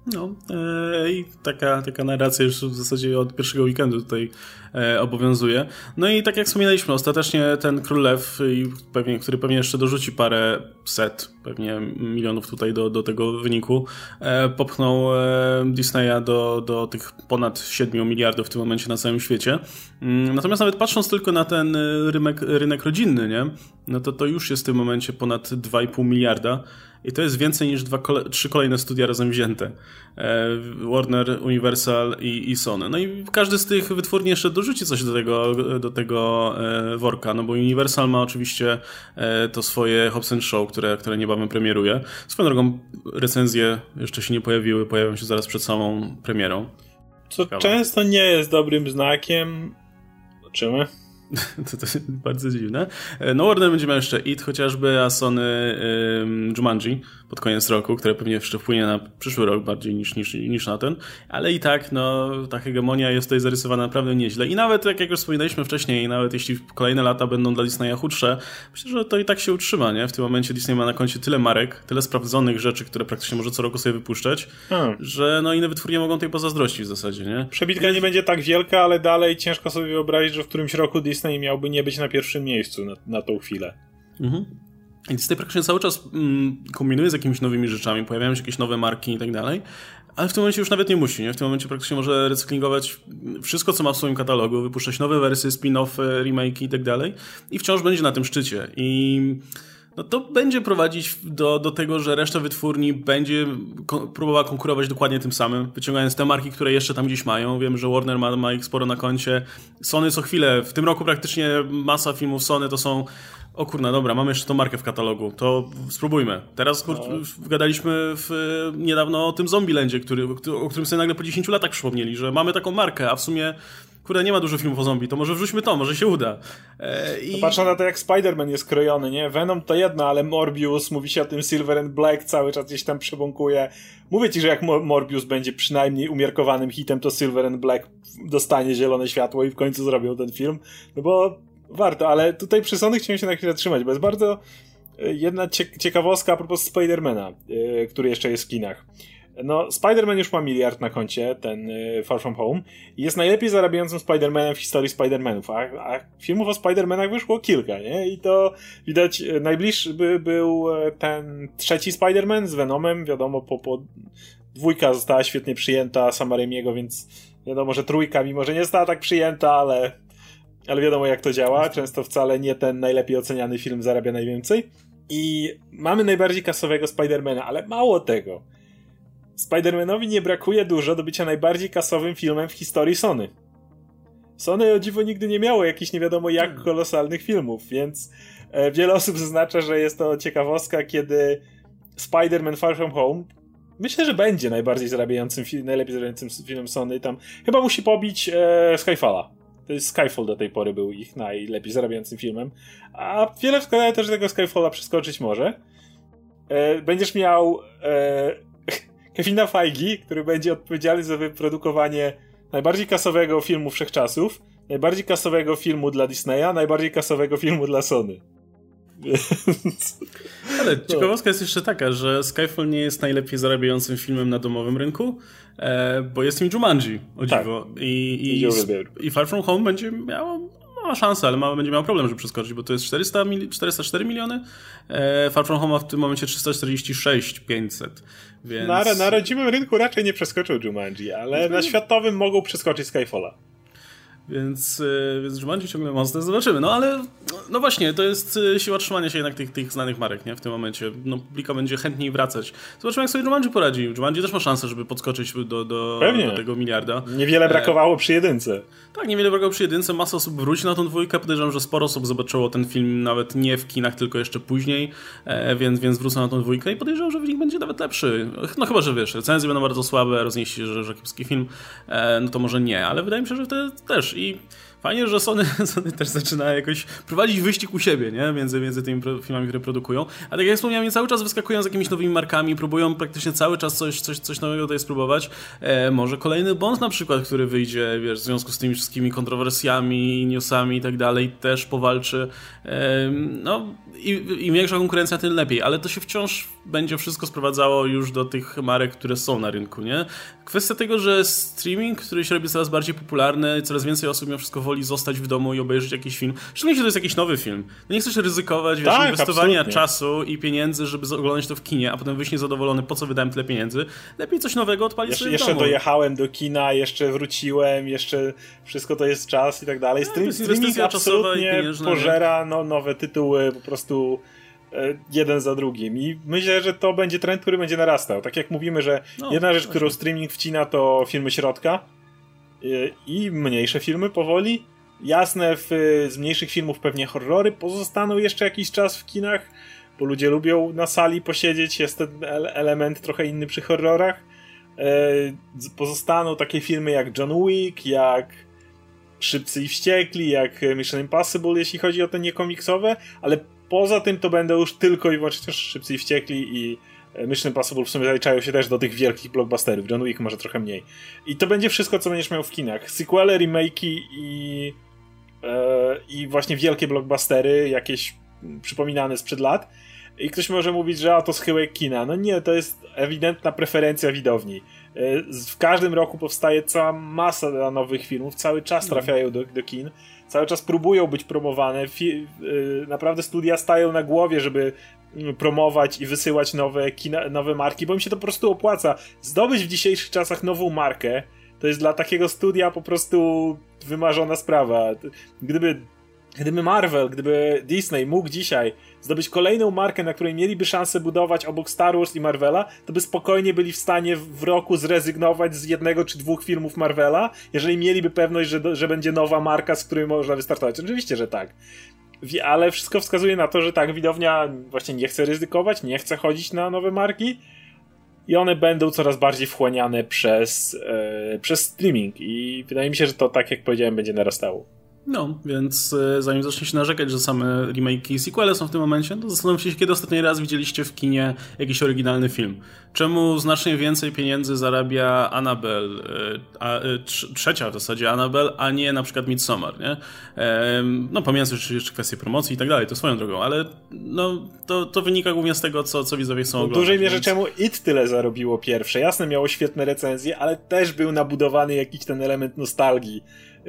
No e, i taka, taka narracja już w zasadzie od pierwszego weekendu tutaj e, obowiązuje. No i tak jak wspominaliśmy, ostatecznie ten Królew, pewnie, który pewnie jeszcze dorzuci parę set, pewnie milionów tutaj do, do tego wyniku, e, popchnął e, Disneya do, do tych ponad 7 miliardów w tym momencie na całym świecie. Mm, natomiast nawet patrząc tylko na ten e, rynek, rynek rodzinny, nie? no to to już jest w tym momencie ponad 2,5 miliarda. I to jest więcej niż dwa, trzy kolejne studia razem wzięte. E, Warner, Universal i, i Sony. No i każdy z tych wytwórni jeszcze dorzuci coś do tego, do tego e, worka, no bo Universal ma oczywiście e, to swoje Hobbs Show, które, które niebawem premieruje. Swoją drogą recenzje jeszcze się nie pojawiły, pojawią się zaraz przed samą premierą. Co Ciekawe. często nie jest dobrym znakiem. Zobaczymy. *laughs* to, to bardzo dziwne. E, no Warner będzie miał jeszcze IT chociażby, a Sony um, Jumanji pod koniec roku, które pewnie jeszcze wpłynie na przyszły rok bardziej niż, niż, niż na ten. Ale i tak, no, ta hegemonia jest tutaj zarysowana naprawdę nieźle. I nawet, jak, jak już wspominaliśmy wcześniej, nawet jeśli kolejne lata będą dla Disneya chudsze, myślę, że to i tak się utrzyma, nie? W tym momencie Disney ma na koncie tyle marek, tyle sprawdzonych rzeczy, które praktycznie może co roku sobie wypuszczać, hmm. że no inne wytwórnie mogą tej pozazdrościć w zasadzie, nie? Przebitka nie będzie tak wielka, ale dalej ciężko sobie wyobrazić, że w którymś roku Disney miałby nie być na pierwszym miejscu na, na tą chwilę. Mhm. I Disney praktycznie cały czas mm, z jakimiś nowymi rzeczami, pojawiają się jakieś nowe marki i tak dalej, ale w tym momencie już nawet nie musi, nie? W tym momencie praktycznie może recyklingować wszystko, co ma w swoim katalogu, wypuszczać nowe wersje, spin-offy, remake i tak dalej i wciąż będzie na tym szczycie. I no to będzie prowadzić do, do tego, że reszta wytwórni będzie ko próbowała konkurować dokładnie tym samym, wyciągając te marki, które jeszcze tam gdzieś mają. Wiem, że Warner ma, ma ich sporo na koncie. Sony co chwilę, w tym roku praktycznie masa filmów Sony to są o kurna, dobra, mamy jeszcze tą markę w katalogu, to spróbujmy. Teraz kur... no. gadaliśmy w, niedawno o tym Zombielandzie, który, o którym sobie nagle po 10 latach przypomnieli, że mamy taką markę, a w sumie kurde, nie ma dużo filmów o zombie, to może wrzućmy to, może się uda. E, i... Patrzę na to, jak Spider-Man jest krojony, nie? Venom to jedno, ale Morbius, mówi się o tym Silver and Black, cały czas gdzieś tam przebąkuje. Mówię ci, że jak Morbius będzie przynajmniej umiarkowanym hitem, to Silver and Black dostanie zielone światło i w końcu zrobią ten film, no bo warto, ale tutaj przy Sony chciałem się na chwilę trzymać, bo jest bardzo e, jedna ciekawostka a propos Spidermana, yy, który jeszcze jest w kinach. No, Spider-Man już ma miliard na koncie, ten y, Far From Home, jest najlepiej zarabiającym Spider-Manem w historii Spider-Manów, a, a filmów o Spider-Manach wyszło kilka, nie? I to widać, najbliższy by był ten trzeci Spider-Man z Venomem, wiadomo, po, po dwójka została świetnie przyjęta Sama Raimiego, więc wiadomo, że trójka, mimo że nie została tak przyjęta, ale, ale wiadomo jak to działa, często wcale nie ten najlepiej oceniany film zarabia najwięcej. I mamy najbardziej kasowego Spidermana, ale mało tego Spider-Manowi nie brakuje dużo do bycia najbardziej kasowym filmem w historii Sony. Sony o dziwo nigdy nie miało jakichś nie wiadomo jak hmm. kolosalnych filmów, więc e, wiele osób zaznacza, że jest to ciekawostka, kiedy Spider-Man Far From Home myślę, że będzie najbardziej zarabiającym, najlepiej zarabiającym filmem Sony. Tam chyba musi pobić e, Skyfalla. To jest Skyfall do tej pory był ich najlepiej zarabiającym filmem. A wiele wskazuje też, że tego Skyfalla przeskoczyć może. E, będziesz miał e, *laughs* Kevina Feige, który będzie odpowiedzialny za wyprodukowanie najbardziej kasowego filmu wszechczasów, najbardziej kasowego filmu dla Disneya, najbardziej kasowego filmu dla Sony. *laughs* Ale ciekawostka jest jeszcze taka, że Skyfall nie jest najlepiej zarabiającym filmem na domowym rynku, bo jest nim Jumanji, o tak. dziwo. I, i, I Far From Home będzie miało ma szansę, ale ma, będzie miał problem, żeby przeskoczyć, bo to jest 400 mil, 404 miliony, e, Far From Home ma w tym momencie 346 500, więc... Na, na rodzimym rynku raczej nie przeskoczył Jumanji, ale na światowym mogą przeskoczyć Skyfalla. Więc, e, więc Jumanji ciągle mocno zobaczymy. No ale, no właśnie, to jest e, siła trzymania się jednak tych, tych znanych marek, nie? W tym momencie. No, publika będzie chętniej wracać. Zobaczymy, jak sobie Jumanji poradzi. Jumanji też ma szansę, żeby podskoczyć do, do, do tego miliarda. Niewiele e, brakowało przy jedynce. Tak, niewiele brakowało przy jedynce. Masa osób wróci na tą dwójkę. Podejrzewam, że sporo osób zobaczyło ten film nawet nie w kinach, tylko jeszcze później, więc, więc wrócą na tą dwójkę i podejrzewam, że wynik będzie nawet lepszy. No chyba, że wiesz, recenzje będą bardzo słabe, rozniesie się, że, że kiepski film, no to może nie, ale wydaje mi się, że wtedy też i fajnie, że Sony, *laughs* Sony też zaczyna jakoś prowadzić wyścig u siebie, nie? Między, między tymi filmami, które produkują. A tak jak wspomniałem, cały czas wyskakują z jakimiś nowymi markami, próbują praktycznie cały czas coś, coś, coś nowego tutaj spróbować. E, może kolejny Bond na przykład, który wyjdzie, wiesz, w związku z tymi wszystkimi kontrowersjami, newsami i tak dalej, też powalczy. E, no, im, im większa konkurencja, tym lepiej, ale to się wciąż będzie wszystko sprowadzało już do tych marek, które są na rynku, nie? Kwestia tego, że streaming, który się robi coraz bardziej popularny, coraz więcej osób mimo wszystko woli zostać w domu i obejrzeć jakiś film. Szczególnie, jeśli to jest jakiś nowy film. No nie chcesz ryzykować, wiesz, tak, inwestowania absolutnie. czasu i pieniędzy, żeby oglądać to w kinie, a potem wyjść niezadowolony, po co wydałem tyle pieniędzy. Lepiej coś nowego odpalić jeszcze, sobie Jeszcze dojechałem do kina, jeszcze wróciłem, jeszcze wszystko to jest czas i tak dalej. No, Stream, streaming absolutnie pożera no, nowe tytuły, po prostu E, jeden za drugim. I myślę, że to będzie trend, który będzie narastał. Tak jak mówimy, że no, jedna rzecz, którą streaming wcina, to filmy środka i mniejsze filmy powoli. Jasne, w, z mniejszych filmów pewnie horrory pozostaną jeszcze jakiś czas w kinach, bo ludzie lubią na sali posiedzieć, jest ten element trochę inny przy horrorach. E, pozostaną takie filmy jak John Wick, jak Szybcy i Wściekli, jak Mission Impossible, jeśli chodzi o te niekomiksowe, ale Poza tym to będą już tylko i wyłącznie Szybcy i Wściekli i Mission Impossible w sumie zaliczają się też do tych wielkich blockbusterów. John Wick może trochę mniej. I to będzie wszystko, co będziesz miał w kinach. Sequele, remake'i i, e, i właśnie wielkie blockbustery, jakieś przypominane sprzed lat. I ktoś może mówić, że a to schyłek kina. No nie, to jest ewidentna preferencja widowni. E, w każdym roku powstaje cała masa nowych filmów, cały czas no. trafiają do, do kin cały czas próbują być promowane. Fi y, naprawdę studia stają na głowie, żeby promować i wysyłać nowe, kina, nowe marki, bo im się to po prostu opłaca. Zdobyć w dzisiejszych czasach nową markę to jest dla takiego studia po prostu wymarzona sprawa. Gdyby gdyby Marvel, gdyby Disney mógł dzisiaj zdobyć kolejną markę, na której mieliby szansę budować obok Star Wars i Marvela, to by spokojnie byli w stanie w roku zrezygnować z jednego czy dwóch filmów Marvela, jeżeli mieliby pewność, że, że będzie nowa marka, z której można wystartować. Oczywiście, że tak. Ale wszystko wskazuje na to, że tak, widownia właśnie nie chce ryzykować, nie chce chodzić na nowe marki i one będą coraz bardziej wchłaniane przez, e, przez streaming i wydaje mi się, że to tak jak powiedziałem będzie narastało. No, więc e, zanim zaczniecie narzekać, że same remake i sequele są w tym momencie, to zastanówcie się, kiedy ostatni raz widzieliście w kinie jakiś oryginalny film. Czemu znacznie więcej pieniędzy zarabia Annabelle, e, a, e, trzecia w zasadzie Annabelle, a nie na przykład Midsommar, nie? No, pomijając jeszcze kwestie promocji i tak dalej, to swoją drogą, ale no, to, to wynika głównie z tego, co, co widzowie chcą oglądać. W dużej mierze więc... czemu It tyle zarobiło pierwsze. Jasne, miało świetne recenzje, ale też był nabudowany jakiś ten element nostalgii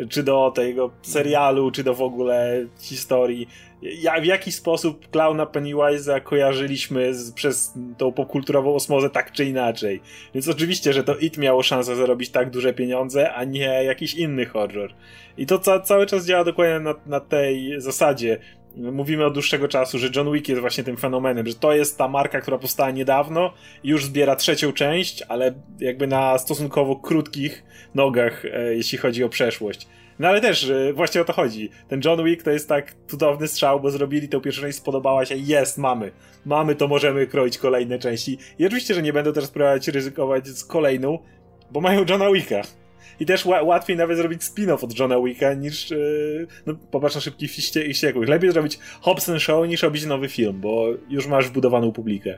czy do tego serialu, czy do w ogóle historii. Ja, w jaki sposób klauna Pennywise'a kojarzyliśmy z, przez tą popkulturową osmozę tak czy inaczej. Więc oczywiście, że to It miało szansę zarobić tak duże pieniądze, a nie jakiś inny horror. I to ca cały czas działa dokładnie na, na tej zasadzie mówimy od dłuższego czasu, że John Wick jest właśnie tym fenomenem, że to jest ta marka, która powstała niedawno już zbiera trzecią część, ale jakby na stosunkowo krótkich nogach, e, jeśli chodzi o przeszłość. No ale też e, właśnie o to chodzi. Ten John Wick to jest tak cudowny strzał, bo zrobili tę pierwszą część, spodobała się, jest, mamy. Mamy, to możemy kroić kolejne części. I oczywiście, że nie będą teraz próbować ryzykować z kolejną, bo mają Johna Wicka. I też łatwiej nawet zrobić spin-off od Johna Wicka niż, yy, no popatrz na szybkich i wściekłych. Lepiej zrobić Hobson Show niż robić nowy film, bo już masz wbudowaną publikę.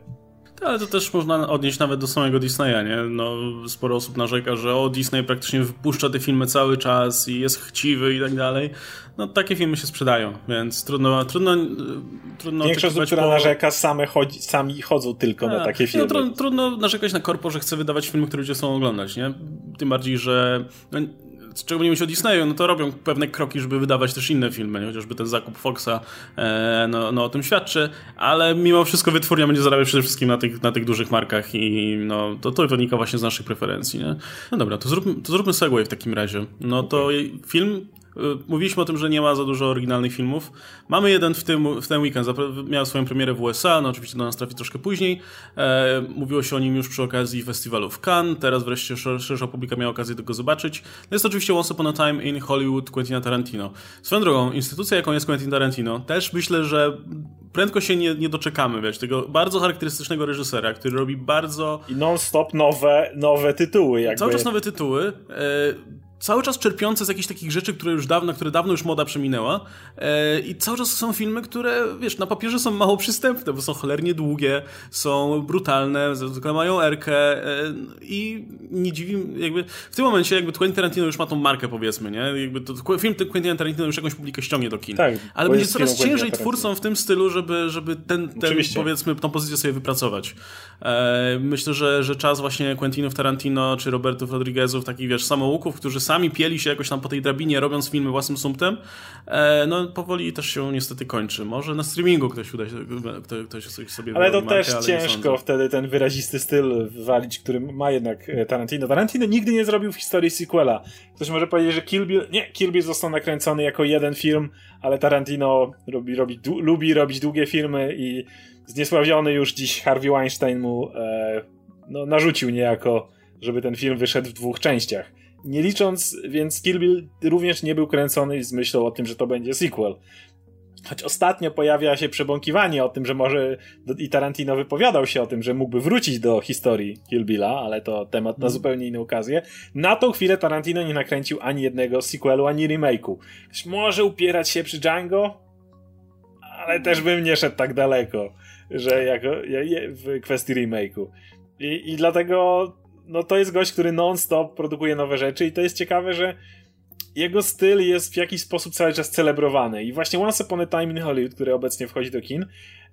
Ale to też można odnieść nawet do samego Disneya, nie? No, sporo osób narzeka, że o, Disney praktycznie wypuszcza te filmy cały czas i jest chciwy i tak dalej. No, takie filmy się sprzedają, więc trudno, trudno, trudno Większość osób, która po... narzeka, same chodzi, sami chodzą tylko A, na takie filmy. No, trudno, trudno narzekać na korpo, że chce wydawać filmy, które ludzie chcą oglądać, nie? Tym bardziej, że no, czego nie mówić o Disneyu, no to robią pewne kroki, żeby wydawać też inne filmy, chociażby ten zakup Foxa e, no, no o tym świadczy, ale mimo wszystko wytwórnia będzie zarabiać przede wszystkim na tych, na tych dużych markach i no, to, to wynika właśnie z naszych preferencji, nie? No dobra, to zróbmy, to zróbmy segway w takim razie. No to film mówiliśmy o tym, że nie ma za dużo oryginalnych filmów. Mamy jeden w, tym, w ten weekend, miał swoją premierę w USA, no oczywiście do nas trafi troszkę później. E, mówiło się o nim już przy okazji festiwalu w Cannes, teraz wreszcie szersza publika miała okazję tego zobaczyć. No jest to oczywiście Once Upon a Time in Hollywood Quentina Tarantino. Swoją drogą, instytucja jaką jest Quentin Tarantino, też myślę, że prędko się nie, nie doczekamy, wiesz, tego bardzo charakterystycznego reżysera, który robi bardzo... I non-stop nowe, nowe tytuły jakby. Cały czas nowe tytuły. E, cały czas czerpiące z jakichś takich rzeczy, które już dawno, które dawno już moda przeminęła e, i cały czas są filmy, które, wiesz, na papierze są mało przystępne, bo są cholernie długie, są brutalne, zwykle mają erkę e, i nie dziwi, jakby w tym momencie jakby Quentin Tarantino już ma tą markę, powiedzmy, nie? Jakby to, film Quentin Tarantino już jakąś publikę ściągnie do kin. Tak, Ale będzie coraz ciężej twórcom w tym stylu, żeby, żeby ten, ten powiedzmy, tą pozycję sobie wypracować. E, myślę, że, że czas właśnie Quentinów Tarantino czy Robertów Rodriguezów, takich, wiesz, samouków, którzy sami pieli się jakoś tam po tej drabinie, robiąc filmy własnym sumptem, e, no powoli też się niestety kończy. Może na streamingu ktoś uda się, ktoś sobie Ale to też ciężko wtedy ten wyrazisty styl wywalić, który ma jednak e, Tarantino. Tarantino nigdy nie zrobił w historii sequela. Ktoś może powiedzieć, że Kill Bill, nie, Kill Bill został nakręcony jako jeden film, ale Tarantino robi, robi, lubi robić długie filmy i zniesławiony już dziś Harvey Weinstein mu e, no, narzucił niejako, żeby ten film wyszedł w dwóch częściach. Nie licząc, więc Kill Bill również nie był kręcony z myślą o tym, że to będzie sequel. Choć ostatnio pojawia się przebąkiwanie o tym, że może i Tarantino wypowiadał się o tym, że mógłby wrócić do historii Kill Billa, ale to temat na mm. zupełnie inną okazję. Na tą chwilę Tarantino nie nakręcił ani jednego sequelu, ani remake'u. Może upierać się przy Django, ale też bym nie szedł tak daleko, że jako, w kwestii remake'u. I, I dlatego no to jest gość, który non-stop produkuje nowe rzeczy i to jest ciekawe, że jego styl jest w jakiś sposób cały czas celebrowany. I właśnie Once Upon a Time in Hollywood, który obecnie wchodzi do kin,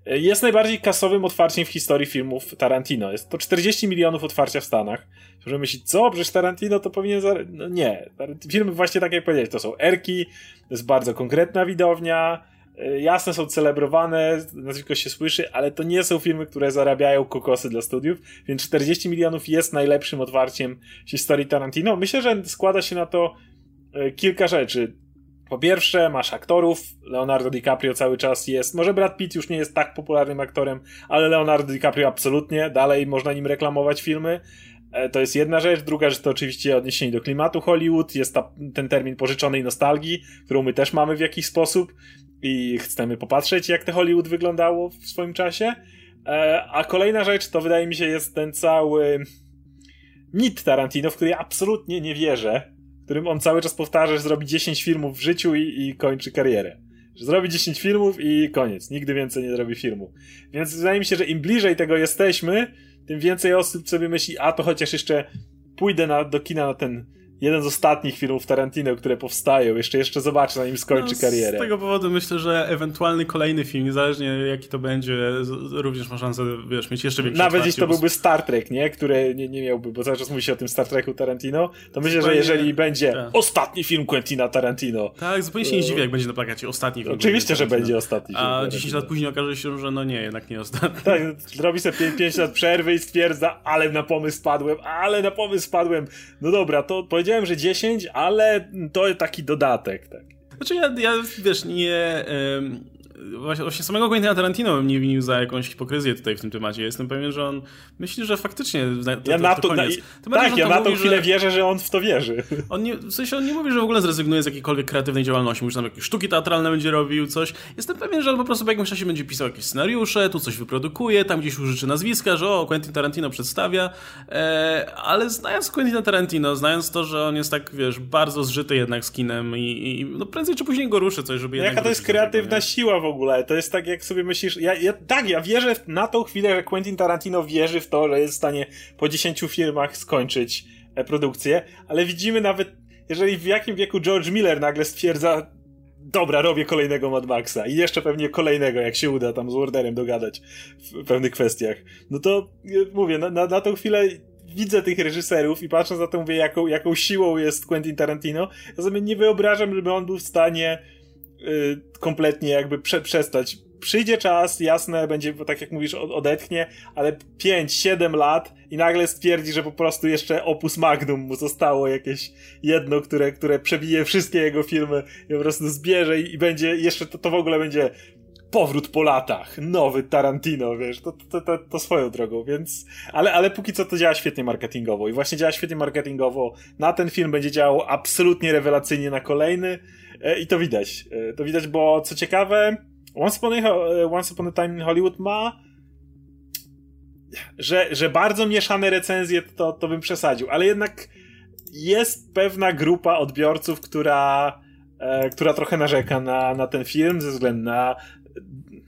jest najbardziej kasowym otwarciem w historii filmów Tarantino. Jest to 40 milionów otwarcia w Stanach. Może myśleć, co? Przecież Tarantino to powinien... No nie. Filmy właśnie tak jak powiedziałeś, to są erki, to jest bardzo konkretna widownia, E, jasne są celebrowane, nazwisko się słyszy, ale to nie są filmy, które zarabiają kokosy dla studiów, więc 40 milionów jest najlepszym otwarciem historii Tarantino. Myślę, że składa się na to e, kilka rzeczy. po pierwsze, masz aktorów. Leonardo DiCaprio cały czas jest. Może Brad Pitt już nie jest tak popularnym aktorem, ale Leonardo DiCaprio absolutnie. Dalej można nim reklamować filmy. E, to jest jedna rzecz. Druga rzecz to oczywiście odniesienie do klimatu Hollywood. Jest ta, ten termin pożyczonej nostalgii, którą my też mamy w jakiś sposób i chcemy popatrzeć, jak te Hollywood wyglądało w swoim czasie. E, a kolejna rzecz to wydaje mi się jest ten cały mit Tarantino, w który ja absolutnie nie wierzę, którym on cały czas powtarza, że zrobi 10 filmów w życiu i, i kończy karierę. Że zrobi 10 filmów i koniec. Nigdy więcej nie zrobi filmu. Więc wydaje mi się, że im bliżej tego jesteśmy, tym więcej osób sobie myśli, a to chociaż jeszcze pójdę na, do kina na ten jeden z ostatnich filmów Tarantino, które powstają. Jeszcze, jeszcze zobaczę, nim skończy no, karierę. Z tego powodu myślę, że ewentualny kolejny film, niezależnie jaki to będzie, również ma szansę, wiesz, mieć jeszcze większy Nawet jeśli to byłby Star Trek, nie? Który nie, nie miałby, bo cały czas mówi się o tym Star Treku Tarantino, to myślę, zupełnie, że jeżeli będzie tak. ostatni film Quentina Tarantino. Tak, zupełnie się nie dziwię, jak będzie na plakacie ostatni film. Oczywiście, że będzie ostatni film. A 10 lat później okaże się, że no nie, jednak nie ostatni. Tak, zrobi sobie 5, 5 lat przerwy i stwierdza, ale na pomysł padłem, ale na pomysł padłem. No dobra, to powiedziałem, że 10, ale to taki dodatek, tak. Znaczy ja, ja wiesz, nie właśnie samego Quentina Tarantino bym nie winił za jakąś hipokryzję tutaj w tym temacie. Jestem pewien, że on myśli, że faktycznie to, ja na to, na, Tak, ja na tą chwilę że... wierzę, że on w to wierzy. On nie, w sensie on nie mówi, że w ogóle zrezygnuje z jakiejkolwiek kreatywnej działalności. Mówi, że tam jakieś sztuki teatralne będzie robił, coś. Jestem pewien, że on po prostu po jakimś czasie będzie pisał jakieś scenariusze, tu coś wyprodukuje, tam gdzieś użyczy nazwiska, że o, Quentin Tarantino przedstawia. E, ale znając Quentina Tarantino, znając to, że on jest tak, wiesz, bardzo zżyty jednak z kinem i, i no prędzej czy później go ruszy coś, żeby Jaka to jest kreatywna siła w ogóle. To jest tak, jak sobie myślisz. Ja, ja, tak, ja wierzę na tą chwilę, że Quentin Tarantino wierzy w to, że jest w stanie po 10 filmach skończyć e, produkcję, ale widzimy nawet, jeżeli w jakim wieku George Miller nagle stwierdza, dobra, robię kolejnego Mad Maxa i jeszcze pewnie kolejnego, jak się uda tam z Warderem dogadać w pewnych kwestiach. No to mówię, na, na, na tą chwilę widzę tych reżyserów i patrząc na to mówię, jaką, jaką siłą jest Quentin Tarantino, ja sobie nie wyobrażam, żeby on był w stanie Y, kompletnie jakby prze, przestać. Przyjdzie czas, jasne, będzie, tak jak mówisz, odetchnie, ale 5-7 lat i nagle stwierdzi, że po prostu jeszcze opus magnum mu zostało jakieś jedno, które, które przebije wszystkie jego filmy i po prostu zbierze i, będzie, jeszcze to, to w ogóle będzie powrót po latach, nowy Tarantino, wiesz, to, to, to, to, swoją drogą, więc, ale, ale póki co to działa świetnie marketingowo i właśnie działa świetnie marketingowo, na ten film będzie działał absolutnie rewelacyjnie na kolejny, I to widać. E, to widać, bo co ciekawe, Once Upon a, e, Once Upon a Time in Hollywood ma że, że bardzo mieszane recenzje to, to bym przesadził, ale jednak jest pewna grupa odbiorców, która, e, która trochę narzeka na, na ten film ze względu na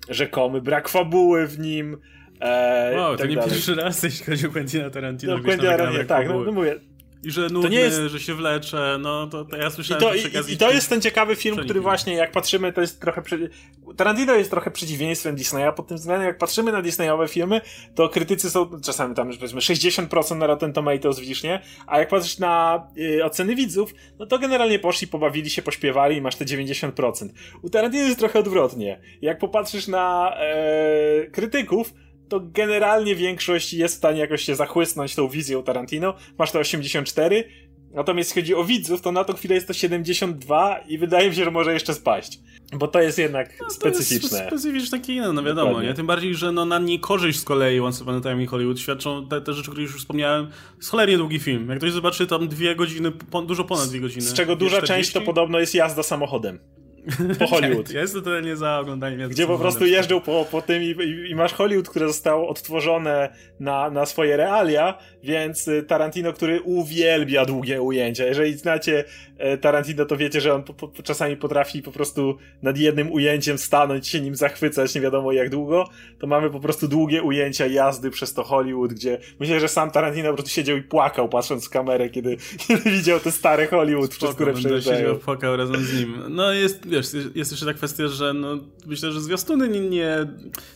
rzekomy brak fabuły w nim. E, wow, tak to nie dalej. pierwszy raz, jeśli chodzi o Quentina Tarantino. No, Quentin Tarantino, tak, no, no mówię, i że nudny, jest... że się wlecze, no to, to ja słyszałem I to, i, i to jest ten ciekawy film, który właśnie jak patrzymy, to jest trochę... Przy... Tarantino jest trochę przeciwieństwem Disneya pod tym względem, jak patrzymy na Disneyowe filmy, to krytycy są czasami tam, powiedzmy, 60% na Rotten Tomatoes widzisz, nie? A jak patrzysz na y, oceny widzów, no to generalnie poszli, pobawili się, pośpiewali i masz te 90%. U Tarantino jest trochę odwrotnie. Jak popatrzysz na e, krytyków, to generalnie większość jest w stanie jakoś się zachłysnąć tą wizją Tarantino. Masz to 84, natomiast jeśli chodzi o widzów, to na tą chwilę jest to 72 i wydaje mi się, że może jeszcze spaść. Bo to jest jednak no, to specyficzne. Jest specyficzne kino, no wiadomo, Dokładnie. nie? Tym bardziej, że no, na niekorzyść z kolei Once Upon a Time in Hollywood świadczą te, te rzeczy, które już wspomniałem. Cholernie długi film. Jak ktoś zobaczy tam dwie godziny, po, dużo ponad dwie godziny. Z czego duża 40? część to podobno jest jazda samochodem *laughs* po Hollywood. ja jestem totalnie za oglądaniem. Gdzie po prostu jeżdżą po, po tym i, i, i, masz Hollywood, które zostało odtworzone na, na swoje realia, więc y, Tarantino, który uwielbia długie ujęcia. Jeżeli znacie e, Tarantino, to wiecie, że on po, po, czasami potrafi po prostu nad jednym ujęciem stanąć, się nim zachwycać, nie wiadomo jak długo. To mamy po prostu długie ujęcia jazdy przez to Hollywood, gdzie myślę, że sam Tarantino po prostu siedział i płakał, patrząc w kamerę, kiedy, *laughs* kiedy widział te stare Hollywood, Spoko, przez które przejeżdżają. siedział, płakał razem z nim. No jest, wiesz, jest jeszcze ta kwestia, że no, myślę, że zwiastuny nie, nie,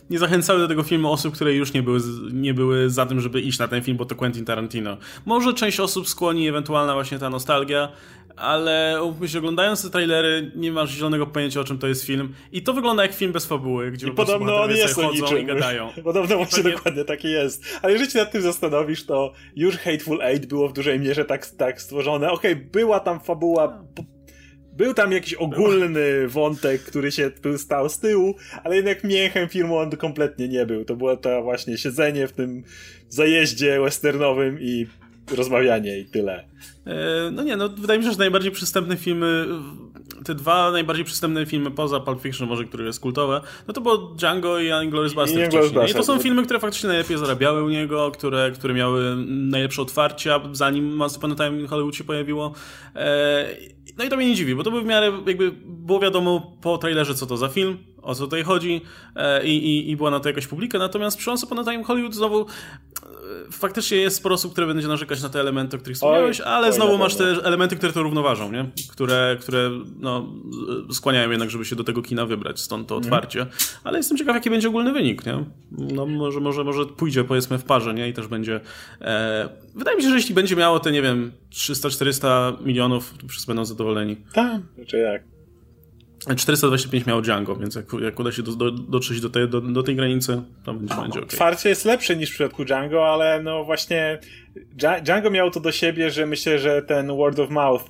nie zachęcały do tego filmu osób, które już nie były, nie były za tym, żeby iść na ten film, bo to Quentin Tarantino. Może część osób skłoni ewentualna właśnie ta nostalgia, ale myślę, oglądając te trailery nie masz zielonego pojęcia o czym to jest film i to wygląda jak film bez fabuły, gdzie I po podobno on jest chodzą niczym. i gadają. *laughs* Podobno właśnie Pewnie... dokładnie taki jest. Ale jeżeli się nad tym zastanowisz, to już Hateful Eight było w dużej mierze tak, tak stworzone. Okej, okay, była tam fabuła był tam jakiś ogólny wątek, który się był stał z tyłu, ale jednak miechem filmu on kompletnie nie był. To było to właśnie siedzenie w tym zajeździe westernowym i rozmawianie i tyle. E, no nie, no wydaje mi się, że najbardziej przystępne filmy, te dwa najbardziej przystępne filmy poza Pulp Fiction może, które jest kultowe, no to było Django i Inglourious Basterds I, wcześniej. I to są filmy, które faktycznie najlepiej zarabiały u niego, które, które miały najlepsze otwarcia, zanim Once Upon a Time Hollywood się pojawiło. E, no i to mnie nie dziwi, bo to by w miarę jakby było wiadomo po trailerze, co to za film, o co tutaj chodzi e, i, i, i była na to jakaś publika, natomiast przy Once Upon a Time Hollywood znowu faktycznie jest sporo osób, które będzie narzekać na te elementy, o których wspomniałeś, ale oj, znowu masz te elementy, które to równoważą, nie? Które, które no, skłaniają jednak, żeby się do tego kina wybrać, stąd to mhm. otwarcie. Mm. Ale jestem ciekaw, jaki będzie ogólny wynik, nie? No może, może, może pójdzie powiedzmy w parze, nie? I też będzie... E, wydaje mi się, że jeśli będzie miało te, nie wiem, 300-400 milionów, to wszyscy będą zadowoleni. Tak, czy jak? 425 miało Django, więc jak, jak uda się do, do, dotrzeć do tej, do, do tej granicy, to będzie, będzie ok. Otwarcie jest lepsze niż w przypadku Django, ale no właśnie Django miało to do siebie, że myślę, że ten word of mouth,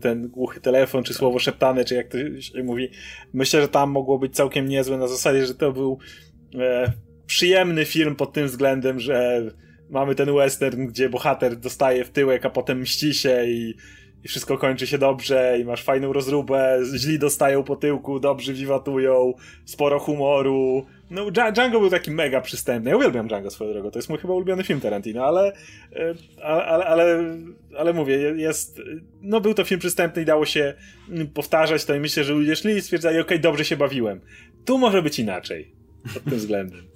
ten głuchy telefon, czy słowo szeptane, czy jak to się mówi, myślę, że tam mogło być całkiem niezłe na zasadzie, że to był e, przyjemny film pod tym względem, że mamy ten western, gdzie bohater dostaje w tyłek, a potem mści się i i wszystko kończy się dobrze i masz fajną rozróbę, źli dostają po tyłku, dobrzy wiwatują, sporo humoru. No, Django był taki mega przystępny. Ja uwielbiam Django swoją drogą, to jest mój chyba ulubiony film Tarantino, ale, e, ale, ale, ale mówię, jest, no był to film przystępny i dało się powtarzać to i myślę, że ludzie szli i stwierdzali, okej, okay, dobrze się bawiłem. Tu może być inaczej, pod tym względem. *laughs*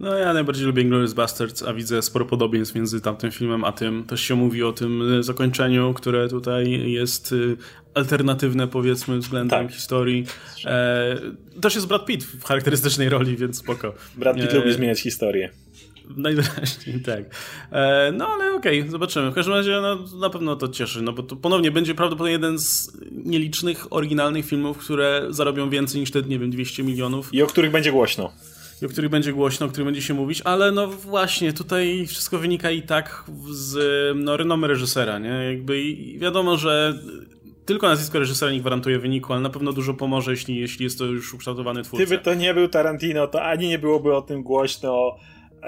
No ja najbardziej lubię Inglourious Basterds, a widzę sporo podobieństw między tamtym filmem a tym. Też się mówi o tym zakończeniu, które tutaj jest y, alternatywne powiedzmy względem tak. historii. E, też jest Brad Pitt w charakterystycznej roli, więc spoko. Brad Pitt e, lubi zmieniać historię. Najwyraźniej *laughs* tak. E, no ale okej, okay, zobaczymy. W każdym razie no, na pewno to cieszy, no bo to ponownie będzie prawdopodobnie jeden z nielicznych oryginalnych filmów, które zarobią więcej niż te, nie wiem, 200 milionów. I o których będzie głośno o których będzie głośno, o których będzie się mówić, ale no właśnie, tutaj wszystko wynika i tak z no, renomy reżysera, nie? Jakby wiadomo, że tylko nazwisko reżysera nie gwarantuje wyniku, ale na pewno dużo pomoże, jeśli, jeśli jest to już ukształtowany twórca. Gdyby to nie był Tarantino, to ani nie byłoby o tym głośno,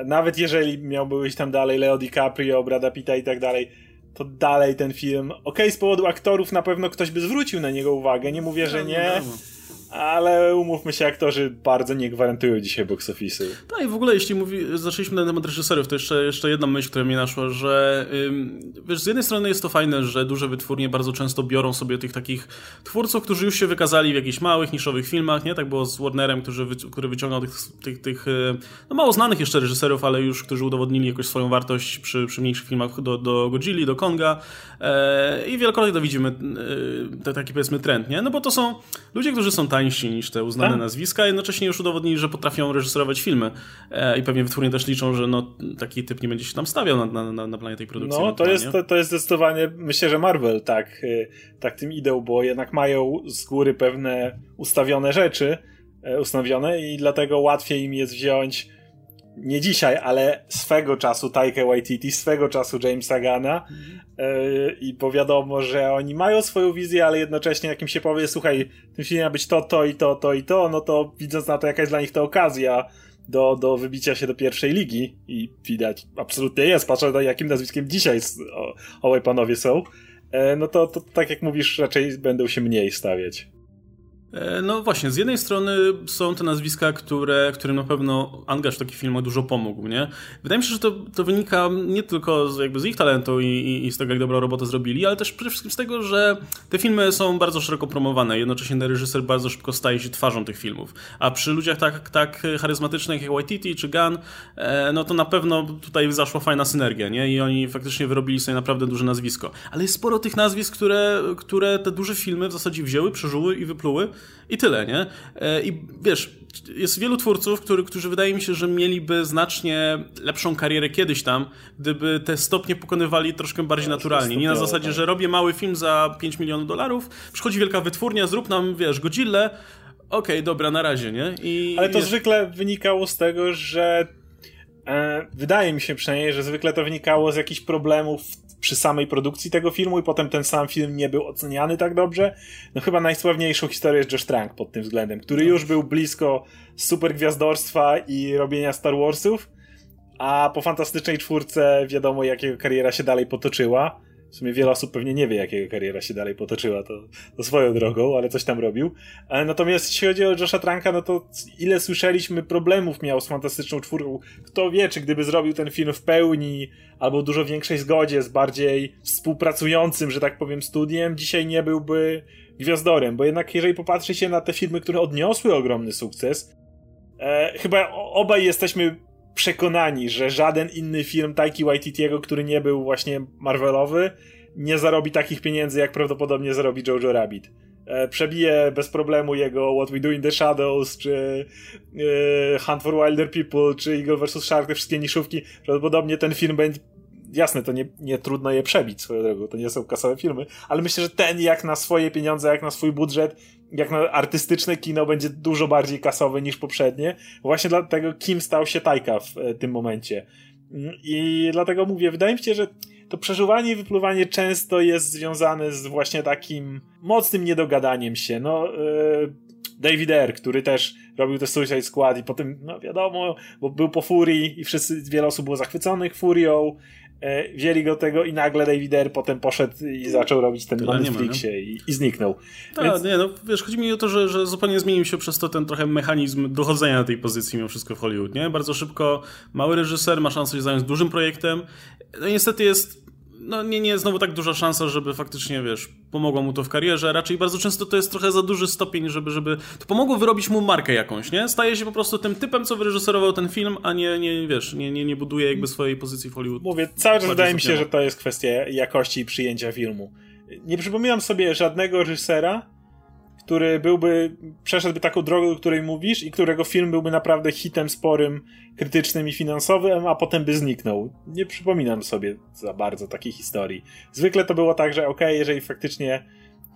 nawet jeżeli miałby być tam dalej Leo DiCaprio, Brada Pitta i tak dalej, to dalej ten film, okej, okay, z powodu aktorów na pewno ktoś by zwrócił na niego uwagę, nie mówię, że nie, ale umówmy się, aktorzy bardzo nie gwarantują dzisiaj box office'u. Tak i w ogóle jeśli mówi, zaczęliśmy na temat reżyserów, to jeszcze, jeszcze jedna myśl, która mnie naszła, że ym, wiesz, z jednej strony jest to fajne, że duże wytwórnie bardzo często biorą sobie tych takich twórców, którzy już się wykazali w jakichś małych, niszowych filmach, nie? Tak było z Warnerem, który, który wyciągnął tych, tych, tych no mało znanych jeszcze reżyserów, ale już, którzy udowodnili jakoś swoją wartość przy, przy mniejszych filmach do, do Godzilli, do Konga e, i wielokrotnie to widzimy e, taki powiedzmy trend, nie? No bo to są ludzie, którzy są tańsi niż te uznane tak? nazwiska, a jednocześnie już udowodnili, że potrafią reżyserować filmy. E, I pewnie wytwórnie też liczą, że no, taki typ nie będzie się tam stawiał na, na, na planie tej produkcji. No, to jest, to, to jest zdecydowanie, myślę, że Marvel tak, e, tak tym idą, bo jednak mają z góry pewne ustawione rzeczy, e, ustawione i dlatego łatwiej im jest wziąć nie dzisiaj, ale swego czasu Taika Waititi, swego czasu Jamesa Gana yy, i bo wiadomo, że oni mają swoją wizję, ale jednocześnie jak im się powie, słuchaj, tym filmie ma być to, to i to, to i to, no to widząc na to, jaka jest dla nich to okazja do, do wybicia się do pierwszej ligi i widać, absolutnie jest, patrzę na jakim nazwiskiem dzisiaj obaj panowie są, yy, no to, to tak jak mówisz, raczej będą się mniej stawiać. E, no właśnie, z jednej strony są te nazwiska, które, którym na pewno angaż w takich filmach dużo pomógł, nie? Wydaje mi się, że to, to wynika nie tylko z, jakby z ich talentu i, i, i z tego, jak dobrą robotę zrobili, ale też przede wszystkim z tego, że te filmy są bardzo szeroko promowane. Jednocześnie ten reżyser bardzo szybko staje się twarzą tych filmów. A przy ludziach tak, tak charyzmatycznych jak Waititi czy Gunn, e, no to na pewno tutaj zaszła fajna synergia, nie? I oni faktycznie wyrobili sobie naprawdę duże nazwisko. Ale jest sporo tych nazwisk, które, które te duże filmy w zasadzie wzięły, przeżyły i wypluły i tyle, nie? E, I wiesz, jest wielu twórców, który, którzy wydaje mi się, że mieliby znacznie lepszą karierę kiedyś tam, gdyby te stopnie pokonywali troszkę bardziej naturalnie. Nie na zasadzie, że robię mały film za 5 milionów dolarów, przychodzi wielka wytwórnia, zrób nam, wiesz, Godzilla, okej, okay, dobra, na razie, nie? I, Ale to zwykle wynikało z tego, że wydaje mi się przynajmniej, że zwykle to wynikało z jakichś problemów przy samej produkcji tego filmu i potem ten sam film nie był oceniany tak dobrze. No chyba najsławniejszą historią jest Josh Trank pod tym względem, który już był blisko super gwiazdorstwa i robienia Star Warsów, a po Fantastycznej Czwórce wiadomo jakiego kariera się dalej potoczyła. W sumie wiele osób pewnie nie wie, jakiego kariera się dalej potoczyła, to, to swoją drogą, ale coś tam robił. E, natomiast jeśli chodzi o Josha Tranka, no to ile słyszeliśmy problemów miał z Fantastyczną Czwórką. Kto wie, czy gdyby zrobił ten film w pełni, albo dużo większej zgodzie z bardziej współpracującym, że tak powiem, studiem, dzisiaj nie byłby gwiazdorem, bo jednak jeżeli popatrzy się na te filmy, które odniosły ogromny sukces, e, chyba obaj jesteśmy przekonani, że żaden inny film Taiki Waititiego, który nie był właśnie Marvelowy, nie zarobi takich pieniędzy, jak prawdopodobnie zarobi Jojo Rabbit. E, przebije bez problemu jego What We Do in the Shadows, czy e, Hunt for Wilder People, czy Eagle vs. Shark, te wszystkie niszówki. Prawdopodobnie ten film będzie jasne, to nie, nie trudno je przebić swoją drogą, to nie są kasowe filmy, ale myślę, że ten jak na swoje pieniądze, jak na swój budżet, jak na artystyczne kino będzie dużo bardziej kasowe niż poprzednie. Właśnie dlatego kim stał się Tajka w e, tym momencie. Mm, I dlatego mówię, wydaje mi się, że to przeżuwanie i wypluwanie często jest związane z właśnie takim mocnym niedogadaniem się. No, yy, David Ayer, który też robił te Suicide Squad i potem, no wiadomo, bo był po Furii i wszyscy, wiele osób było zachwyconych Furią wzięli go tego i nagle David Ayer potem poszedł i zaczął robić ten na Netflixie i, i, zniknął. Tak, Więc... nie, no wiesz, chodzi mi o to, że, że zupełnie zmienił się przez to ten trochę mechanizm dochodzenia do tej pozycji mimo wszystko w Hollywood, nie? Bardzo szybko mały reżyser ma szansę się zająć dużym projektem. No niestety jest no nie, nie znowu tak duża szansa, żeby faktycznie, wiesz, pomogło mu to w karierze. Raczej bardzo często to jest trochę za duży stopień, żeby, żeby to pomogło wyrobić mu markę jakąś, nie? Staje się po prostu tym typem, co wyreżyserował ten film, a nie, nie wiesz, nie, nie, nie buduje jakby swojej pozycji w Hollywood. Mówię, cały czas wydaje mi się, że to jest kwestia jakości i przyjęcia filmu. Nie przypominam sobie żadnego reżysera, który byłby, przeszedłby taką drogę, o której mówisz i którego film byłby naprawdę hitem sporym, krytycznym i finansowym, a potem by zniknął. Nie przypominam sobie za bardzo takiej historii. Zwykle to było tak, że ok, jeżeli faktycznie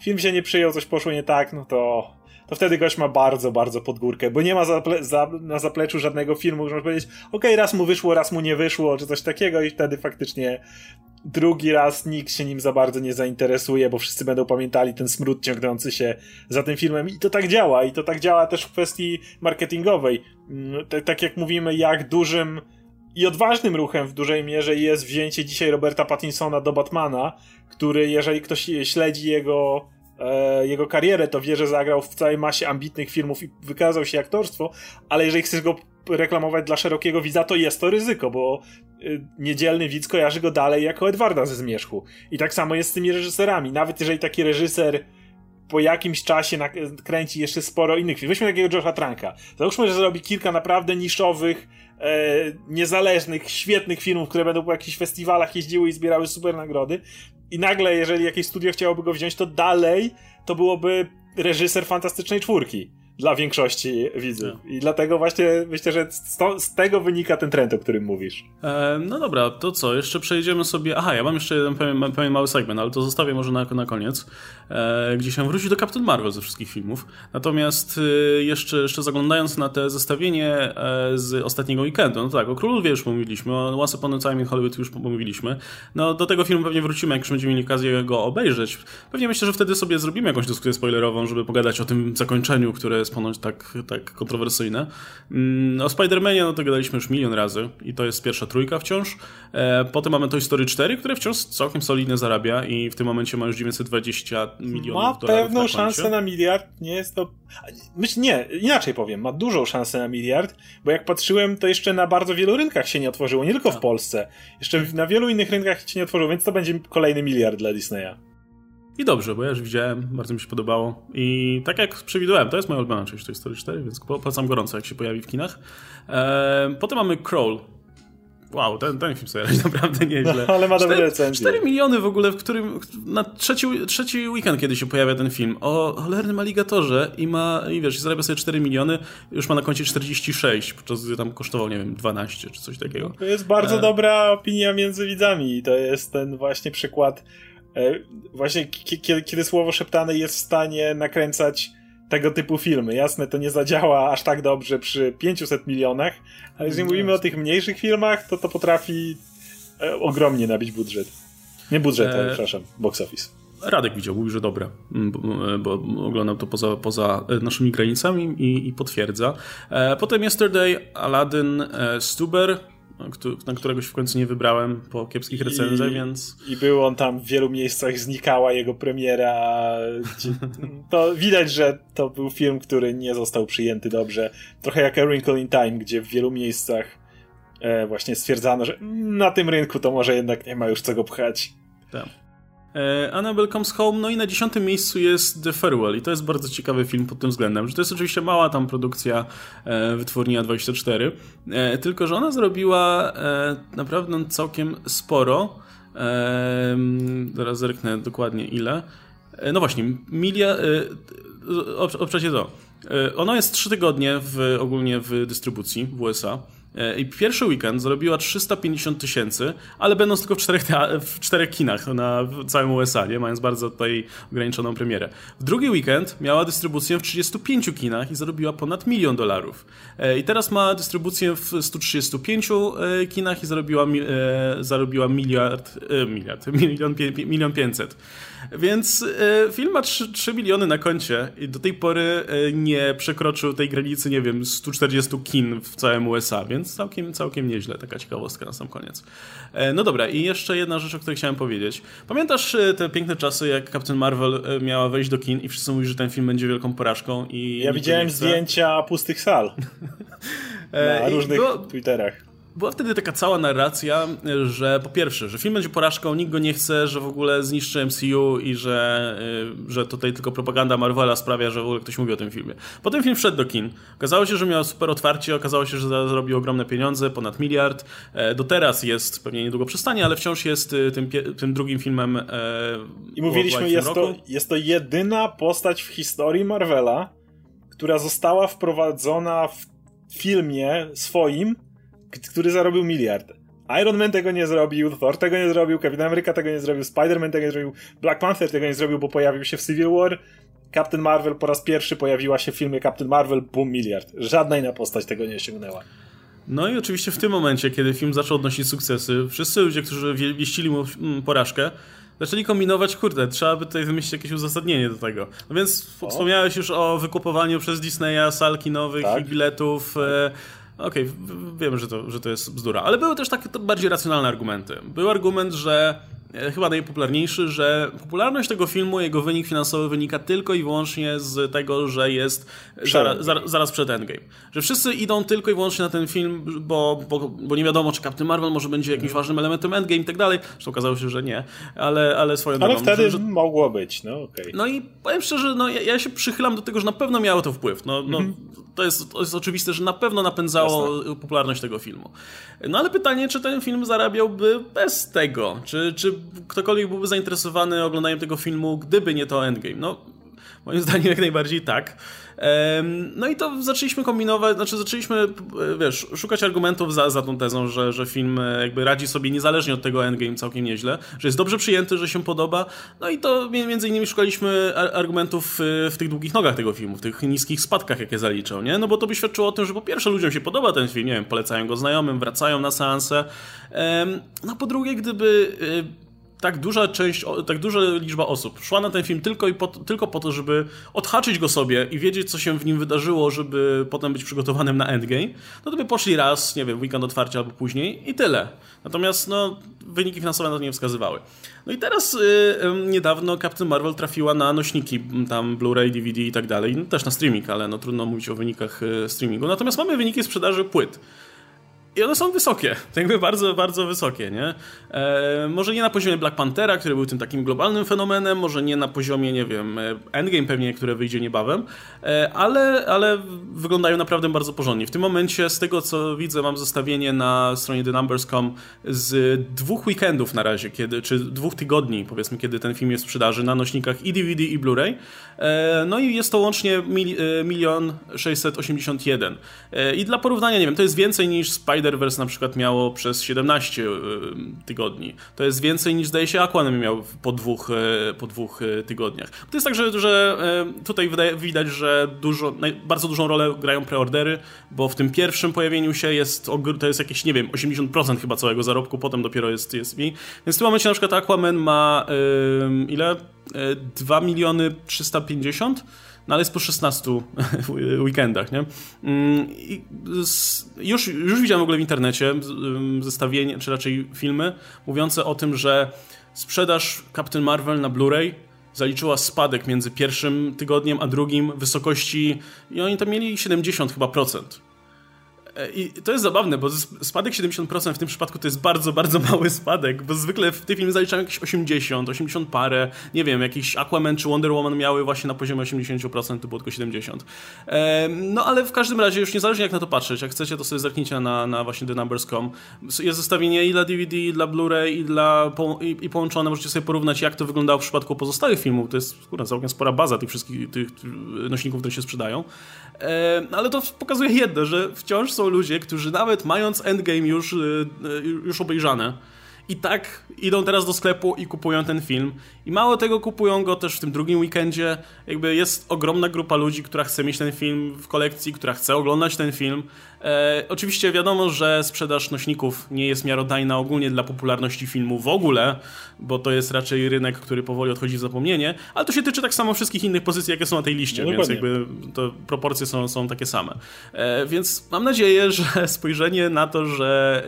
film się nie przyjął, coś poszło nie tak, no to to wtedy gość ma bardzo, bardzo pod górkę, bo nie ma zaple za, na zapleczu żadnego filmu, można powiedzieć, okej, okay, raz mu wyszło, raz mu nie wyszło, czy coś takiego i wtedy faktycznie drugi raz nikt się nim za bardzo nie zainteresuje, bo wszyscy będą pamiętali ten smród ciągnący się za tym filmem i to tak działa i to tak działa też w kwestii marketingowej. Tak, tak jak mówimy, jak dużym i odważnym ruchem w dużej mierze jest wzięcie dzisiaj Roberta Pattinsona do Batmana, który jeżeli ktoś śledzi jego e, jego karierę, to wie, że zagrał w całej masie ambitnych filmów i wykazał się aktorstwo, ale jeżeli chcesz go reklamować dla szerokiego widza, to jest to ryzyko, bo niedzielny widz kojarzy go dalej jako Edwarda ze Zmierzchu. I tak samo jest z tymi reżyserami. Nawet jeżeli taki reżyser po jakimś czasie kręci jeszcze sporo innych filmów. Weźmy takiego Josha Tranka. Załóżmy, że zrobi kilka naprawdę niszowych, e, niezależnych, świetnych filmów, które będą po jakichś festiwalach jeździły i zbierały super nagrody. I nagle, jeżeli jakieś studio chciałoby go wziąć, to dalej to byłoby reżyser fantastycznej czwórki dla większości widzów. No. I dlatego właśnie myślę, że z, to, z, tego wynika ten trend, o którym mówisz. E, no dobra, to co? Jeszcze przejdziemy sobie. Aha, ja mam jeszcze jeden pewien, pewien mały segment, ale to zostawię może na, na koniec. E, gdzie się wróci do Captain Marvel ze wszystkich filmów. Natomiast e, jeszcze, jeszcze zaglądając na te zestawienie e, z ostatniego weekendu, no tak, o Królowie już mówiliśmy, o Once Upon a Time in Hollywood już mówiliśmy. No do tego filmu pewnie wrócimy, jak już będziemy mieli okazję go obejrzeć. Pewnie myślę, że wtedy sobie zrobimy jakąś dyskusję spoilerową, żeby pogadać o tym zakończeniu, które jest ponoć tak, tak kontrowersyjne. Mm, o Spider-Manie no to gadaliśmy już milion razy i to jest pierwsza trójka wciąż. E, potem mamy Toy Story 4, które wciąż całkiem solidnie zarabia i w tym momencie ma już 920 milionów Ma pewną na szansę na miliard, nie jest to... Myślę, nie, inaczej powiem, ma dużą szansę na miliard, bo jak patrzyłem, to jeszcze na bardzo wielu rynkach się nie otworzyło, nie tylko w tak. Polsce. Jeszcze na wielu innych rynkach się nie otworzyło, więc to będzie kolejny miliard dla Disneya. I dobrze, bo ja już widziałem, bardzo mi się podobało. I tak jak przewidywałem, to jest moja ulubiona część tej Story 4, więc polecam gorąco, jak się pojawi w kinach. Eee, potem mamy Crawl. Wow, ten, ten film sobie radzi *laughs* naprawdę nieźle. No, ale ma dobre recenzje. 4 miliony w ogóle, w którym na trzeci, trzeci weekend, kiedy się pojawia ten film, o cholernym aligatorze i ma, i wiesz, zarabia sobie 4 miliony, już ma na koncie 46, podczas gdy tam kosztował, nie wiem, 12 czy coś takiego. To jest bardzo e... dobra opinia między widzami i to jest ten właśnie przykład właśnie kiedy słowo szeptane jest w stanie nakręcać tego typu filmy. Jasne, to nie zadziała aż tak dobrze przy 500 milionach, ale jeżeli no mówimy o tych mniejszych filmach, to to potrafi e, ogromnie nabić budżet. Nie budżet, e... przepraszam, box office. Radek widział, mówił, że dobre, bo, bo oglądał to poza, poza naszymi granicami i, i potwierdza. E, potem Yesterday, Aladdin, e, Stuber, na którego się w końcu nie wybrałem po kiepskich recenzjach, więc... I był on tam w wielu miejscach, znikała jego premiera. To widać, że to był film, który nie został przyjęty dobrze. Trochę jak A Wrinkle in Time, gdzie w wielu miejscach e, właśnie stwierdzano, że na tym rynku to może jednak nie ma już czego pchać. Tak. E, Annabelle Comes Home, no i na dziesiątym miejscu jest The Farewell. I to jest bardzo ciekawy film pod tym względem, że to jest oczywiście mała tam produkcja e, wytwórni A24, e, tylko że ona zrobiła naprawdę całkiem sporo, zaraz zerknę dokładnie ile, no właśnie, milia, obczacie to, ono jest trzy tygodnie w, ogólnie w dystrybucji w USA, E, I pierwszy weekend zrobiła 350 tysięcy, ale będąc tylko w czterech, w czterech kinach na całym USA, nie? mając bardzo tutaj ograniczoną premierę. W drugi weekend miała dystrybucję w 35 kinach i zarobiła ponad milion dolarów. E, I teraz ma dystrybucję w 135 e, kinach i zarobiła, zarobiła miliard, miliard, *laughs* milion, milion 500. Więc e, film ma 3, 3 miliony na koncie i do tej pory e, nie przekroczył tej granicy, nie wiem, 140 kin w całym USA, więc całkiem, całkiem nieźle, taka ciekawostka na sam koniec. E, no dobra, i jeszcze jedna rzecz, o której chciałem powiedzieć. Pamiętasz te piękne czasy, jak Captain Marvel miała wejść do kin i wszyscy mówili, że ten film będzie wielką porażką i... Ja widziałem zdjęcia pustych sal *laughs* na różnych bo... Twitterach była wtedy taka cała narracja, że po pierwsze, że film będzie porażką, nikt go nie chce, że w ogóle zniszczy MCU i że, y, że tutaj tylko propaganda Marvela sprawia, że w ogóle ktoś mówi o tym filmie. Potem film wszedł do kin. Okazało się, że miał super otwarcie, okazało się, że zrobił ogromne pieniądze, ponad miliard. E, do teraz jest, pewnie niedługo przestanie, ale wciąż jest y, tym, tym drugim filmem e, I mówiliśmy, jest to, jest to jedyna postać w historii Marvela, która została wprowadzona w filmie swoim który zarobił miliard. Iron Man tego nie zrobił, Thor tego nie zrobił, Captain America tego nie zrobił, Spider-Man tego nie zrobił, Black Panther tego nie zrobił, bo pojawił się w Civil War. Captain Marvel po raz pierwszy pojawiła się w filmie Captain Marvel, boom, miliard. Żadna inna postać tego nie osiągnęła. No i oczywiście w tym momencie, kiedy film zaczął odnosić sukcesy, wszyscy ludzie, którzy wieścili mu mm, porażkę, zaczęli kombinować, kurde, trzeba by tutaj wymyślić jakieś uzasadnienie do tego. No więc o. wspomniałeś już o wykupowaniu przez Disneya sal kinowych tak. i biletów. Tak. Okej, okay, wiem, że to, że to jest bzdura, ale były też takie bardziej racjonalne argumenty. Był argument, że chyba najpopularniejszy, że popularność tego filmu, jego wynik finansowy wynika tylko i wyłącznie z tego, że jest zara, zara, zaraz przed Endgame. Że wszyscy idą tylko i wyłącznie na ten film, bo, bo, bo nie wiadomo, czy Captain Marvel może będzie jakimś ważnym elementem Endgame i tak dalej. Zresztą okazało się, że nie, ale, ale swoją Ale drogą, wtedy że, mogło być, no okej. Okay. No i powiem szczerze, no ja, ja, się przychylam do tego, że na pewno miało to wpływ. No, no, mm -hmm. to, jest, to jest oczywiste, że na pewno napędzało Jasne. popularność tego filmu. No ale pytanie, czy ten film zarabiałby bez tego? Czy, czy ktokolwiek byłby zainteresowany oglądaniem tego filmu, gdyby nie to Endgame? No, moim *laughs* zdaniem jak najbardziej tak. No i to zaczęliśmy kombinować, znaczy zaczęliśmy, e, wiesz, szukać argumentów za, za tą tezą, że, że film e, jakby radzi sobie niezależnie od tego Endgame całkiem nieźle, że jest dobrze przyjęty, że się podoba. No i to między innymi szukaliśmy argumentów w tych długich nogach tego filmu, w tych niskich spadkach, jakie zaliczał, nie? No bo to by świadczyło o tym, że po pierwsze ludziom się podoba ten film, nie wiem, polecają go znajomym, wracają na seanse. No po drugie, gdyby e, tak duża część, tak duża liczba osób szła na ten film tylko, i po, tylko po to, żeby odhaczyć go sobie i wiedzieć, co się w nim wydarzyło, żeby potem być przygotowanym na endgame, no to by poszli raz, nie wiem, weekend otwarcia albo później i tyle. Natomiast no, wyniki finansowe na to nie wskazywały. No i teraz yy, niedawno Captain Marvel trafiła na nośniki, tam Blu-ray, DVD i tak dalej, no, też na streaming, ale no trudno mówić o wynikach yy, streamingu. Natomiast mamy wyniki sprzedaży płyt. I one są wysokie, jakby bardzo, bardzo wysokie, nie? E, może nie na poziomie Black Panthera, który był tym takim globalnym fenomenem, może nie na poziomie, nie wiem, e, Endgame pewnie, które wyjdzie niebawem, e, ale, ale wyglądają naprawdę bardzo porządnie. W tym momencie, z tego co widzę, mam zestawienie na stronie TheNumbers.com z dwóch weekendów na razie, kiedy, czy dwóch tygodni, powiedzmy, kiedy ten film jest w sprzedaży na nośnikach i DVD i Blu-ray. E, no i jest to łącznie mil, e, milion 681. E, I dla porównania, nie wiem, to jest więcej niż Spider Spider-Verse na przykład miało przez 17 tygodni. To jest więcej niż zdaje się Aquaman miał po dwóch, po dwóch tygodniach. To jest tak, że, że tutaj widać, że dużo, bardzo dużą rolę grają preordery, bo w tym pierwszym pojawieniu się jest, to jest jakieś, nie wiem, 80% chyba całego zarobku, potem dopiero jest, jest mniej. Więc w tym momencie na przykład Aquaman ma ile? 2 miliony 350 no ale jest po 16 *laughs* weekendach, nie? Mm, I już, już widziałem w ogóle w internecie zestawienie, czy raczej filmy, mówiące o tym, że sprzedaż Captain Marvel na Blu-ray zaliczyła spadek między pierwszym tygodniem a drugim wysokości i oni tam mieli 70 chyba procent. E, I to jest zabawne, bo spadek 70% w tym przypadku to jest bardzo, bardzo *laughs* mały spadek, bo zwykle w tej filmie zaliczają jakieś 80, 80 parę, nie wiem, jakiś Aquaman czy Wonder Woman miały właśnie na poziomie 80%, to było tylko 70. No ale w każdym razie, już niezależnie jak na to patrzeć, jak chcecie, to sobie zerknijcie na, na właśnie thenumbers.com. Jest zestawienie i dla DVD, i dla Blu-ray, i, dla, i, i połączone, możecie sobie porównać, jak to wyglądało w przypadku pozostałych filmów. To jest kurwa, całkiem spora baza tych wszystkich tych nośników, które się sprzedają. Ale to pokazuje jedno, że wciąż są ludzie, którzy nawet mając Endgame już, y, y, już obejrzane, i tak idą teraz do sklepu i kupują ten film. I mało tego, kupują go też w tym drugim weekendzie. Jakby jest ogromna grupa ludzi, która chce mieć ten film w kolekcji, która chce oglądać ten film. E, oczywiście wiadomo, że sprzedaż nośników nie jest miarodajna ogólnie dla popularności filmu w ogóle, bo to jest raczej rynek, który powoli odchodzi w zapomnienie, ale to się tyczy tak samo wszystkich innych pozycji, jakie są na tej liście, no, więc jakby to proporcje są, są takie same. E, więc mam nadzieję, że *laughs* spojrzenie na to, że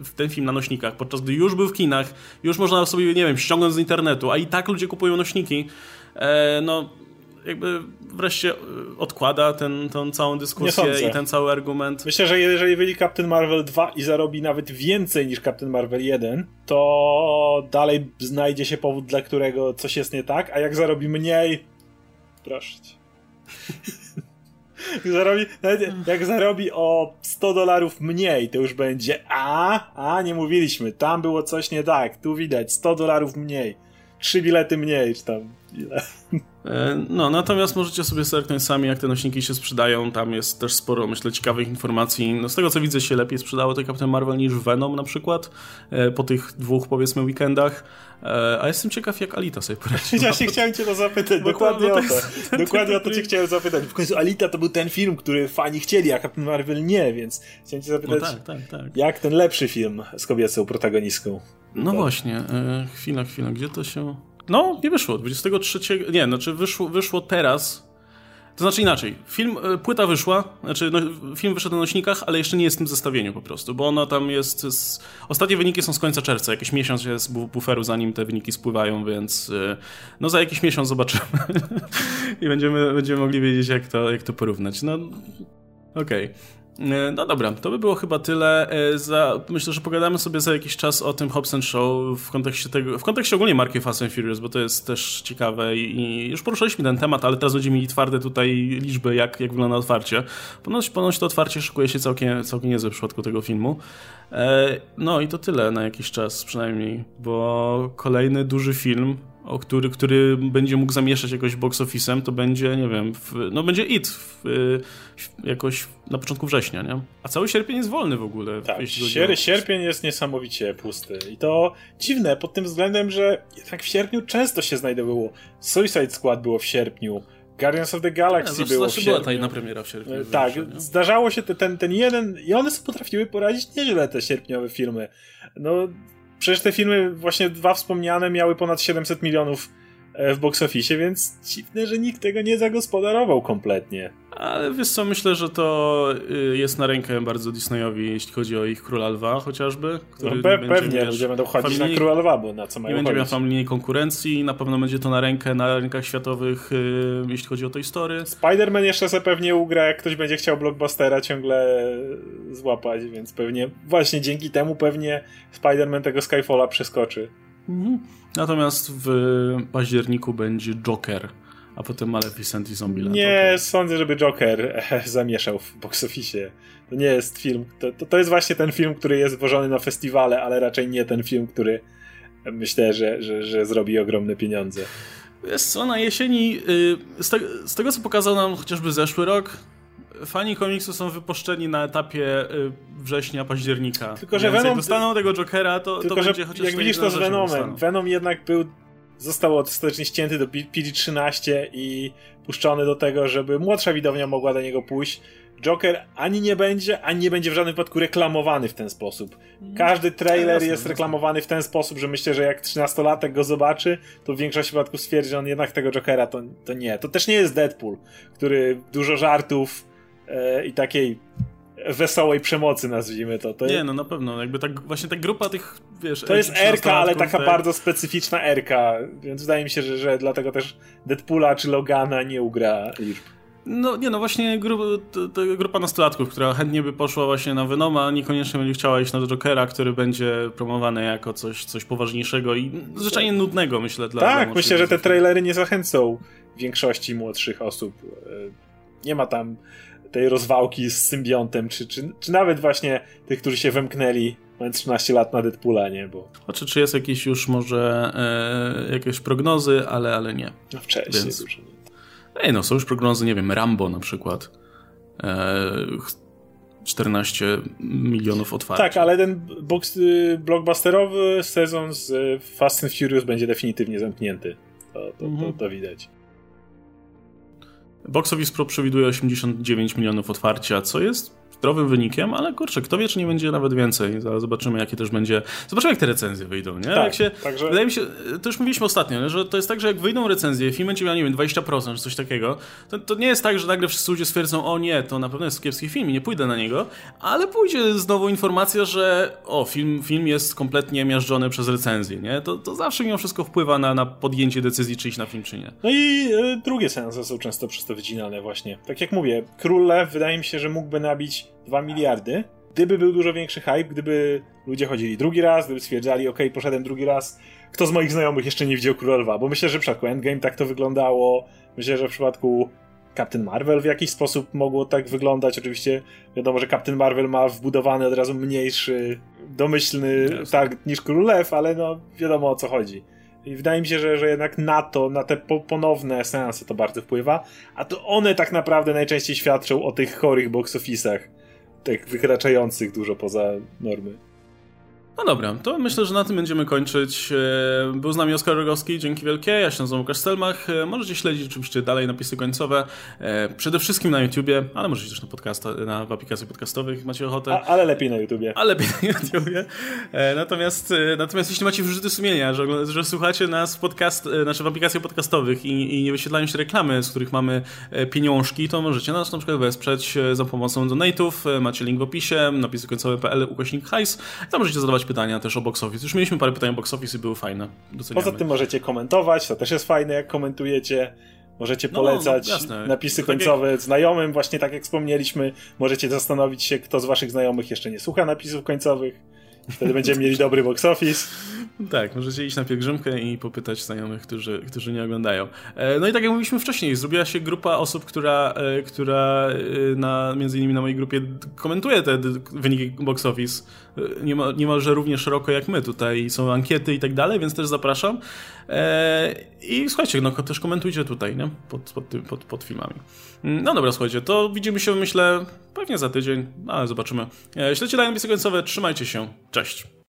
e, ten film na nośnikach, podczas gdy już był w kinach, już można sobie, nie wiem, ściągnąć z internetu, a i tak ludzie kupują nośniki, e, no jakby wreszcie odkłada ten, tą całą dyskusję i ten cały argument. Myślę, że jeżeli wyjdzie Captain Marvel 2 i zarobi nawet więcej niż Captain Marvel 1, to dalej znajdzie się powód, dla którego coś jest nie tak, a jak zarobi mniej, proszę cię. *laughs* jak, zarobi, jak zarobi o 100 dolarów mniej, to już będzie a, a, nie mówiliśmy, tam było coś nie tak, tu widać 100 dolarów mniej, trzy bilety mniej, czy tam ile. E, no, natomiast możecie sobie zerknąć sami, jak te nośniki się sprzedają. Tam jest też sporo, myślę, ciekawych informacji. No, z tego co widzę, się lepiej sprzedało to Captain Marvel niż Venom na przykład, e, po tych dwóch, powiedzmy, weekendach. E, a jestem ciekaw, jak Alita sobie poradziła. *laughs* Ja się chciałem cię to zapytać, dokładnie to, o to. Dokładnie o to cię chciałem zapytać. W końcu Alita to był ten film, który fani chcieli, a Captain Marvel nie, więc chciałem cię zapytać, no tak, tak, tak. jak ten lepszy film z kobiecą protagonistką? No tak. właśnie, chwila, chwila, gdzie to się... No, nie wyszło. 23. Nie, znaczy wyszło, wyszło teraz. To znaczy inaczej. Film, e, płyta wyszła, znaczy no, film wyszedł na nośnikach, ale jeszcze nie jest w tym zestawieniu po prostu, bo ona tam jest. Z... Ostatnie wyniki są z końca czerwca. Jakiś miesiąc jest buferu, zanim te wyniki spływają, więc e, no za jakiś miesiąc zobaczymy. *laughs* I będziemy, będziemy mogli wiedzieć, jak to, jak to porównać. No, okej. Okay. E, no dobra, to by było chyba tyle. E, za, myślę, że pogadamy sobie za jakiś czas o tym Hobbs Show w kontekście tego, w kontekście ogólnie marki Fast and Furious, bo to jest też ciekawe i, już poruszaliśmy ten temat, ale teraz będziemy mieli twarde tutaj liczby, jak, jak wygląda otwarcie. Ponoć, ponoć to otwarcie szykuje się całkiem, całkiem niezłe w przypadku tego filmu. E, no i to tyle na jakiś czas przynajmniej, bo kolejny duży film o który, który będzie mógł zamieszać jakoś box office'em, to będzie, nie wiem, w, no będzie IT w, w, jakoś na początku września, nie? A cały sierpień jest wolny w ogóle. Tak, sier sierpień jest niesamowicie pusty. I to dziwne pod tym względem, że jednak w sierpniu często się znajdowało. Suicide Squad było w sierpniu. Guardians of the Galaxy nie, było w sierpniu. była ta jedna premiera w sierpniu. E, tak, zdarzało się ten, ten jeden i one potrafiły poradzić nieźle te sierpniowe filmy. No, Przecież te filmy, właśnie dwa wspomniane, miały ponad 700 milionów w box office, więc dziwne, że nikt tego nie zagospodarował kompletnie. Ale wiesz co, myślę, że to y, jest na rękę bardzo Disneyowi, jeśli chodzi o ich Króla Lwa chociażby. Który no, pe pewnie, wiesz, ludzie będą chodzić familii... na Króla Lwa, bo na co mają Nie będzie miał familijnej konkurencji, na pewno będzie to na rękę na rynkach światowych, y, jeśli chodzi o tej historii. Spider-Man jeszcze se pewnie ugra, jak ktoś będzie chciał blockbustera ciągle złapać, więc pewnie właśnie dzięki temu pewnie Spider-Man tego Skyfalla przeskoczy. Mhm. Natomiast w październiku będzie Joker a potem Maleficent i Zombieland. Nie, okay. sądzę, żeby Joker *laughs* zamieszał w box office. To nie jest film, to, to, to, jest właśnie ten film, który jest włożony na festiwale, ale raczej nie ten film, który myślę, że, że, że zrobi ogromne pieniądze. Wiesz co, na jesieni, y, z, te, z tego co pokazał nam chociażby zeszły rok, fani komiksu są wypuszczeni na etapie y, września, października. Tylko, że Venom... jak dostaną tego Jokera, to, tylko, to że będzie chociaż jak widzisz to z Venomem, Venom jednak był został ostatecznie ścięty do PG-13 i puszczony do tego, żeby młodsza widownia mogła do niego pójść. Joker ani nie będzie, ani nie będzie w żadnym wypadku reklamowany w ten sposób. Każdy trailer jest reklamowany w ten sposób, że myślę, że jak 13-latek go zobaczy, to w większości przypadków stwierdzi, że on jednak tego Jokera to, to nie. To też nie jest Deadpool, który dużo żartów e, i takiej wesołej przemocy, nazwijmy to. to nie, no na pewno. Jakby tak, właśnie ta grupa tych, wiesz... To jest Erka, ale taka tak... bardzo specyficzna Erka, więc wydaje mi się, że, że dlatego też Deadpoola czy Logana nie ugra liczb. No nie, no właśnie gru, to, to grupa nastolatków, która chętnie by poszła właśnie na Venoma, niekoniecznie będzie chciała iść na Jokera, który będzie promowany jako coś, coś poważniejszego i zwyczajnie nudnego, myślę. Dla, tak, dla myślę, że te trailery nie zachęcą większości młodszych osób. E, nie ma tam tej rozwałki z symbiontem, czy, czy, czy nawet właśnie tych, którzy się wymknęli mając 13 lat na Deadpoola, nie? Bo... Znaczy, czy jest jakieś już może e, jakieś prognozy, ale, ale nie. No wcześniej Więc... dużo. Ej, no są już prognozy, nie wiem, Rambo na przykład. E, 14 milionów otwarć. Tak, ale ten box, y, blockbusterowy sezon z Fast and Furious będzie definitywnie zamknięty. To, to, mhm. to, to widać. Box Office Pro przewiduje 89 milionów otwarcia, co jest zdrowym wynikiem, ale kurczę, kto wie, czy nie będzie nawet więcej. Zobaczymy, jakie też będzie. Zobaczymy, jak te recenzje wyjdą, nie? Tak, jak się, także... Wydaje mi się, to już mówiliśmy ostatnio, że to jest tak, że jak wyjdą recenzje, film będzie miał, nie wiem, 20% czy coś takiego, to, to nie jest tak, że nagle wszyscy ludzie stwierdzą, o nie, to na pewno jest kiepski film i nie pójdę na niego, ale pójdzie znowu informacja, że o, film, film jest kompletnie miażdżony przez recenzję, nie? To, to zawsze mimo wszystko wpływa na, na podjęcie decyzji, czy iść na film, czy nie. No i y, drugie seanse są często przez to wycinane właśnie. Tak jak mówię, Król Lew wydaje mi się, że mógłby nabić 2 miliardy. Gdyby był dużo większy hype, gdyby ludzie chodzili drugi raz, gdyby stwierdzali, ok, poszedłem drugi raz, kto z moich znajomych jeszcze nie widział Króla Lwa? Bo myślę, że w przypadku Endgame tak to wyglądało. Myślę, że w przypadku Captain Marvel w jakiś sposób mogło tak wyglądać. Oczywiście wiadomo, że Captain Marvel ma wbudowany od razu mniejszy, domyślny target niż Król Lew, ale no wiadomo o co chodzi. I wydaje mi się, że, że jednak na to, na te ponowne seanse to bardzo wpływa, a to one tak naprawdę najczęściej świadczą o tych chorych box office'ach tak wykraczających dużo poza normy. No dobra, to myślę, że na tym będziemy kończyć. E, był z nami Oskar Rogowski, dzięki wielkie. Ja się nazywam Łukasz Stelmach. E, możecie śledzić oczywiście dalej napisy końcowe. E, przede wszystkim na YouTubie, ale możecie też na podcast, na w aplikacjach podcastowych, macie ochotę. A, ale lepiej na YouTubie. Ale lepiej na YouTubie. Natomiast, natomiast jeśli macie wyrzuty sumienia, że, że słuchacie nas w, podcast, znaczy w aplikacjach podcastowych i, i nie wyświetlają się reklamy, z których mamy pieniążki, to możecie nas na przykład wesprzeć za pomocą donate'ów. Macie link w opisie, napisy końcowe.pl, ukośnik hajs. Tam możecie zadawać pytania też o box office. Już mieliśmy parę pytań o box office i były fajne. Doceniamy. Poza tym możecie komentować, to też jest fajne, jak komentujecie. Możecie no, polecać no, no, napisy końcowe jak... znajomym, właśnie tak jak wspomnieliśmy. Możecie zastanowić się, kto z waszych znajomych jeszcze nie słucha napisów końcowych. Wtedy będziemy mieli dobry box office. Tak, możecie iść na pielgrzymkę i popytać znajomych, którzy, którzy nie oglądają. E, no i tak jak mówiliśmy wcześniej, zrobiła się grupa osób, która, e, która e, na, między innymi na mojej grupie komentuje te wyniki box office niemal, niemalże równie szeroko jak my. Tutaj są ankiety i tak dalej, więc też zapraszam. I słuchajcie, no też komentujcie tutaj, nie? Pod, pod, pod, pod filmami. No dobra, słuchajcie, to widzimy się, myślę, pewnie za tydzień, ale zobaczymy. Śledźcie dalej napisy końcowe, trzymajcie się, cześć.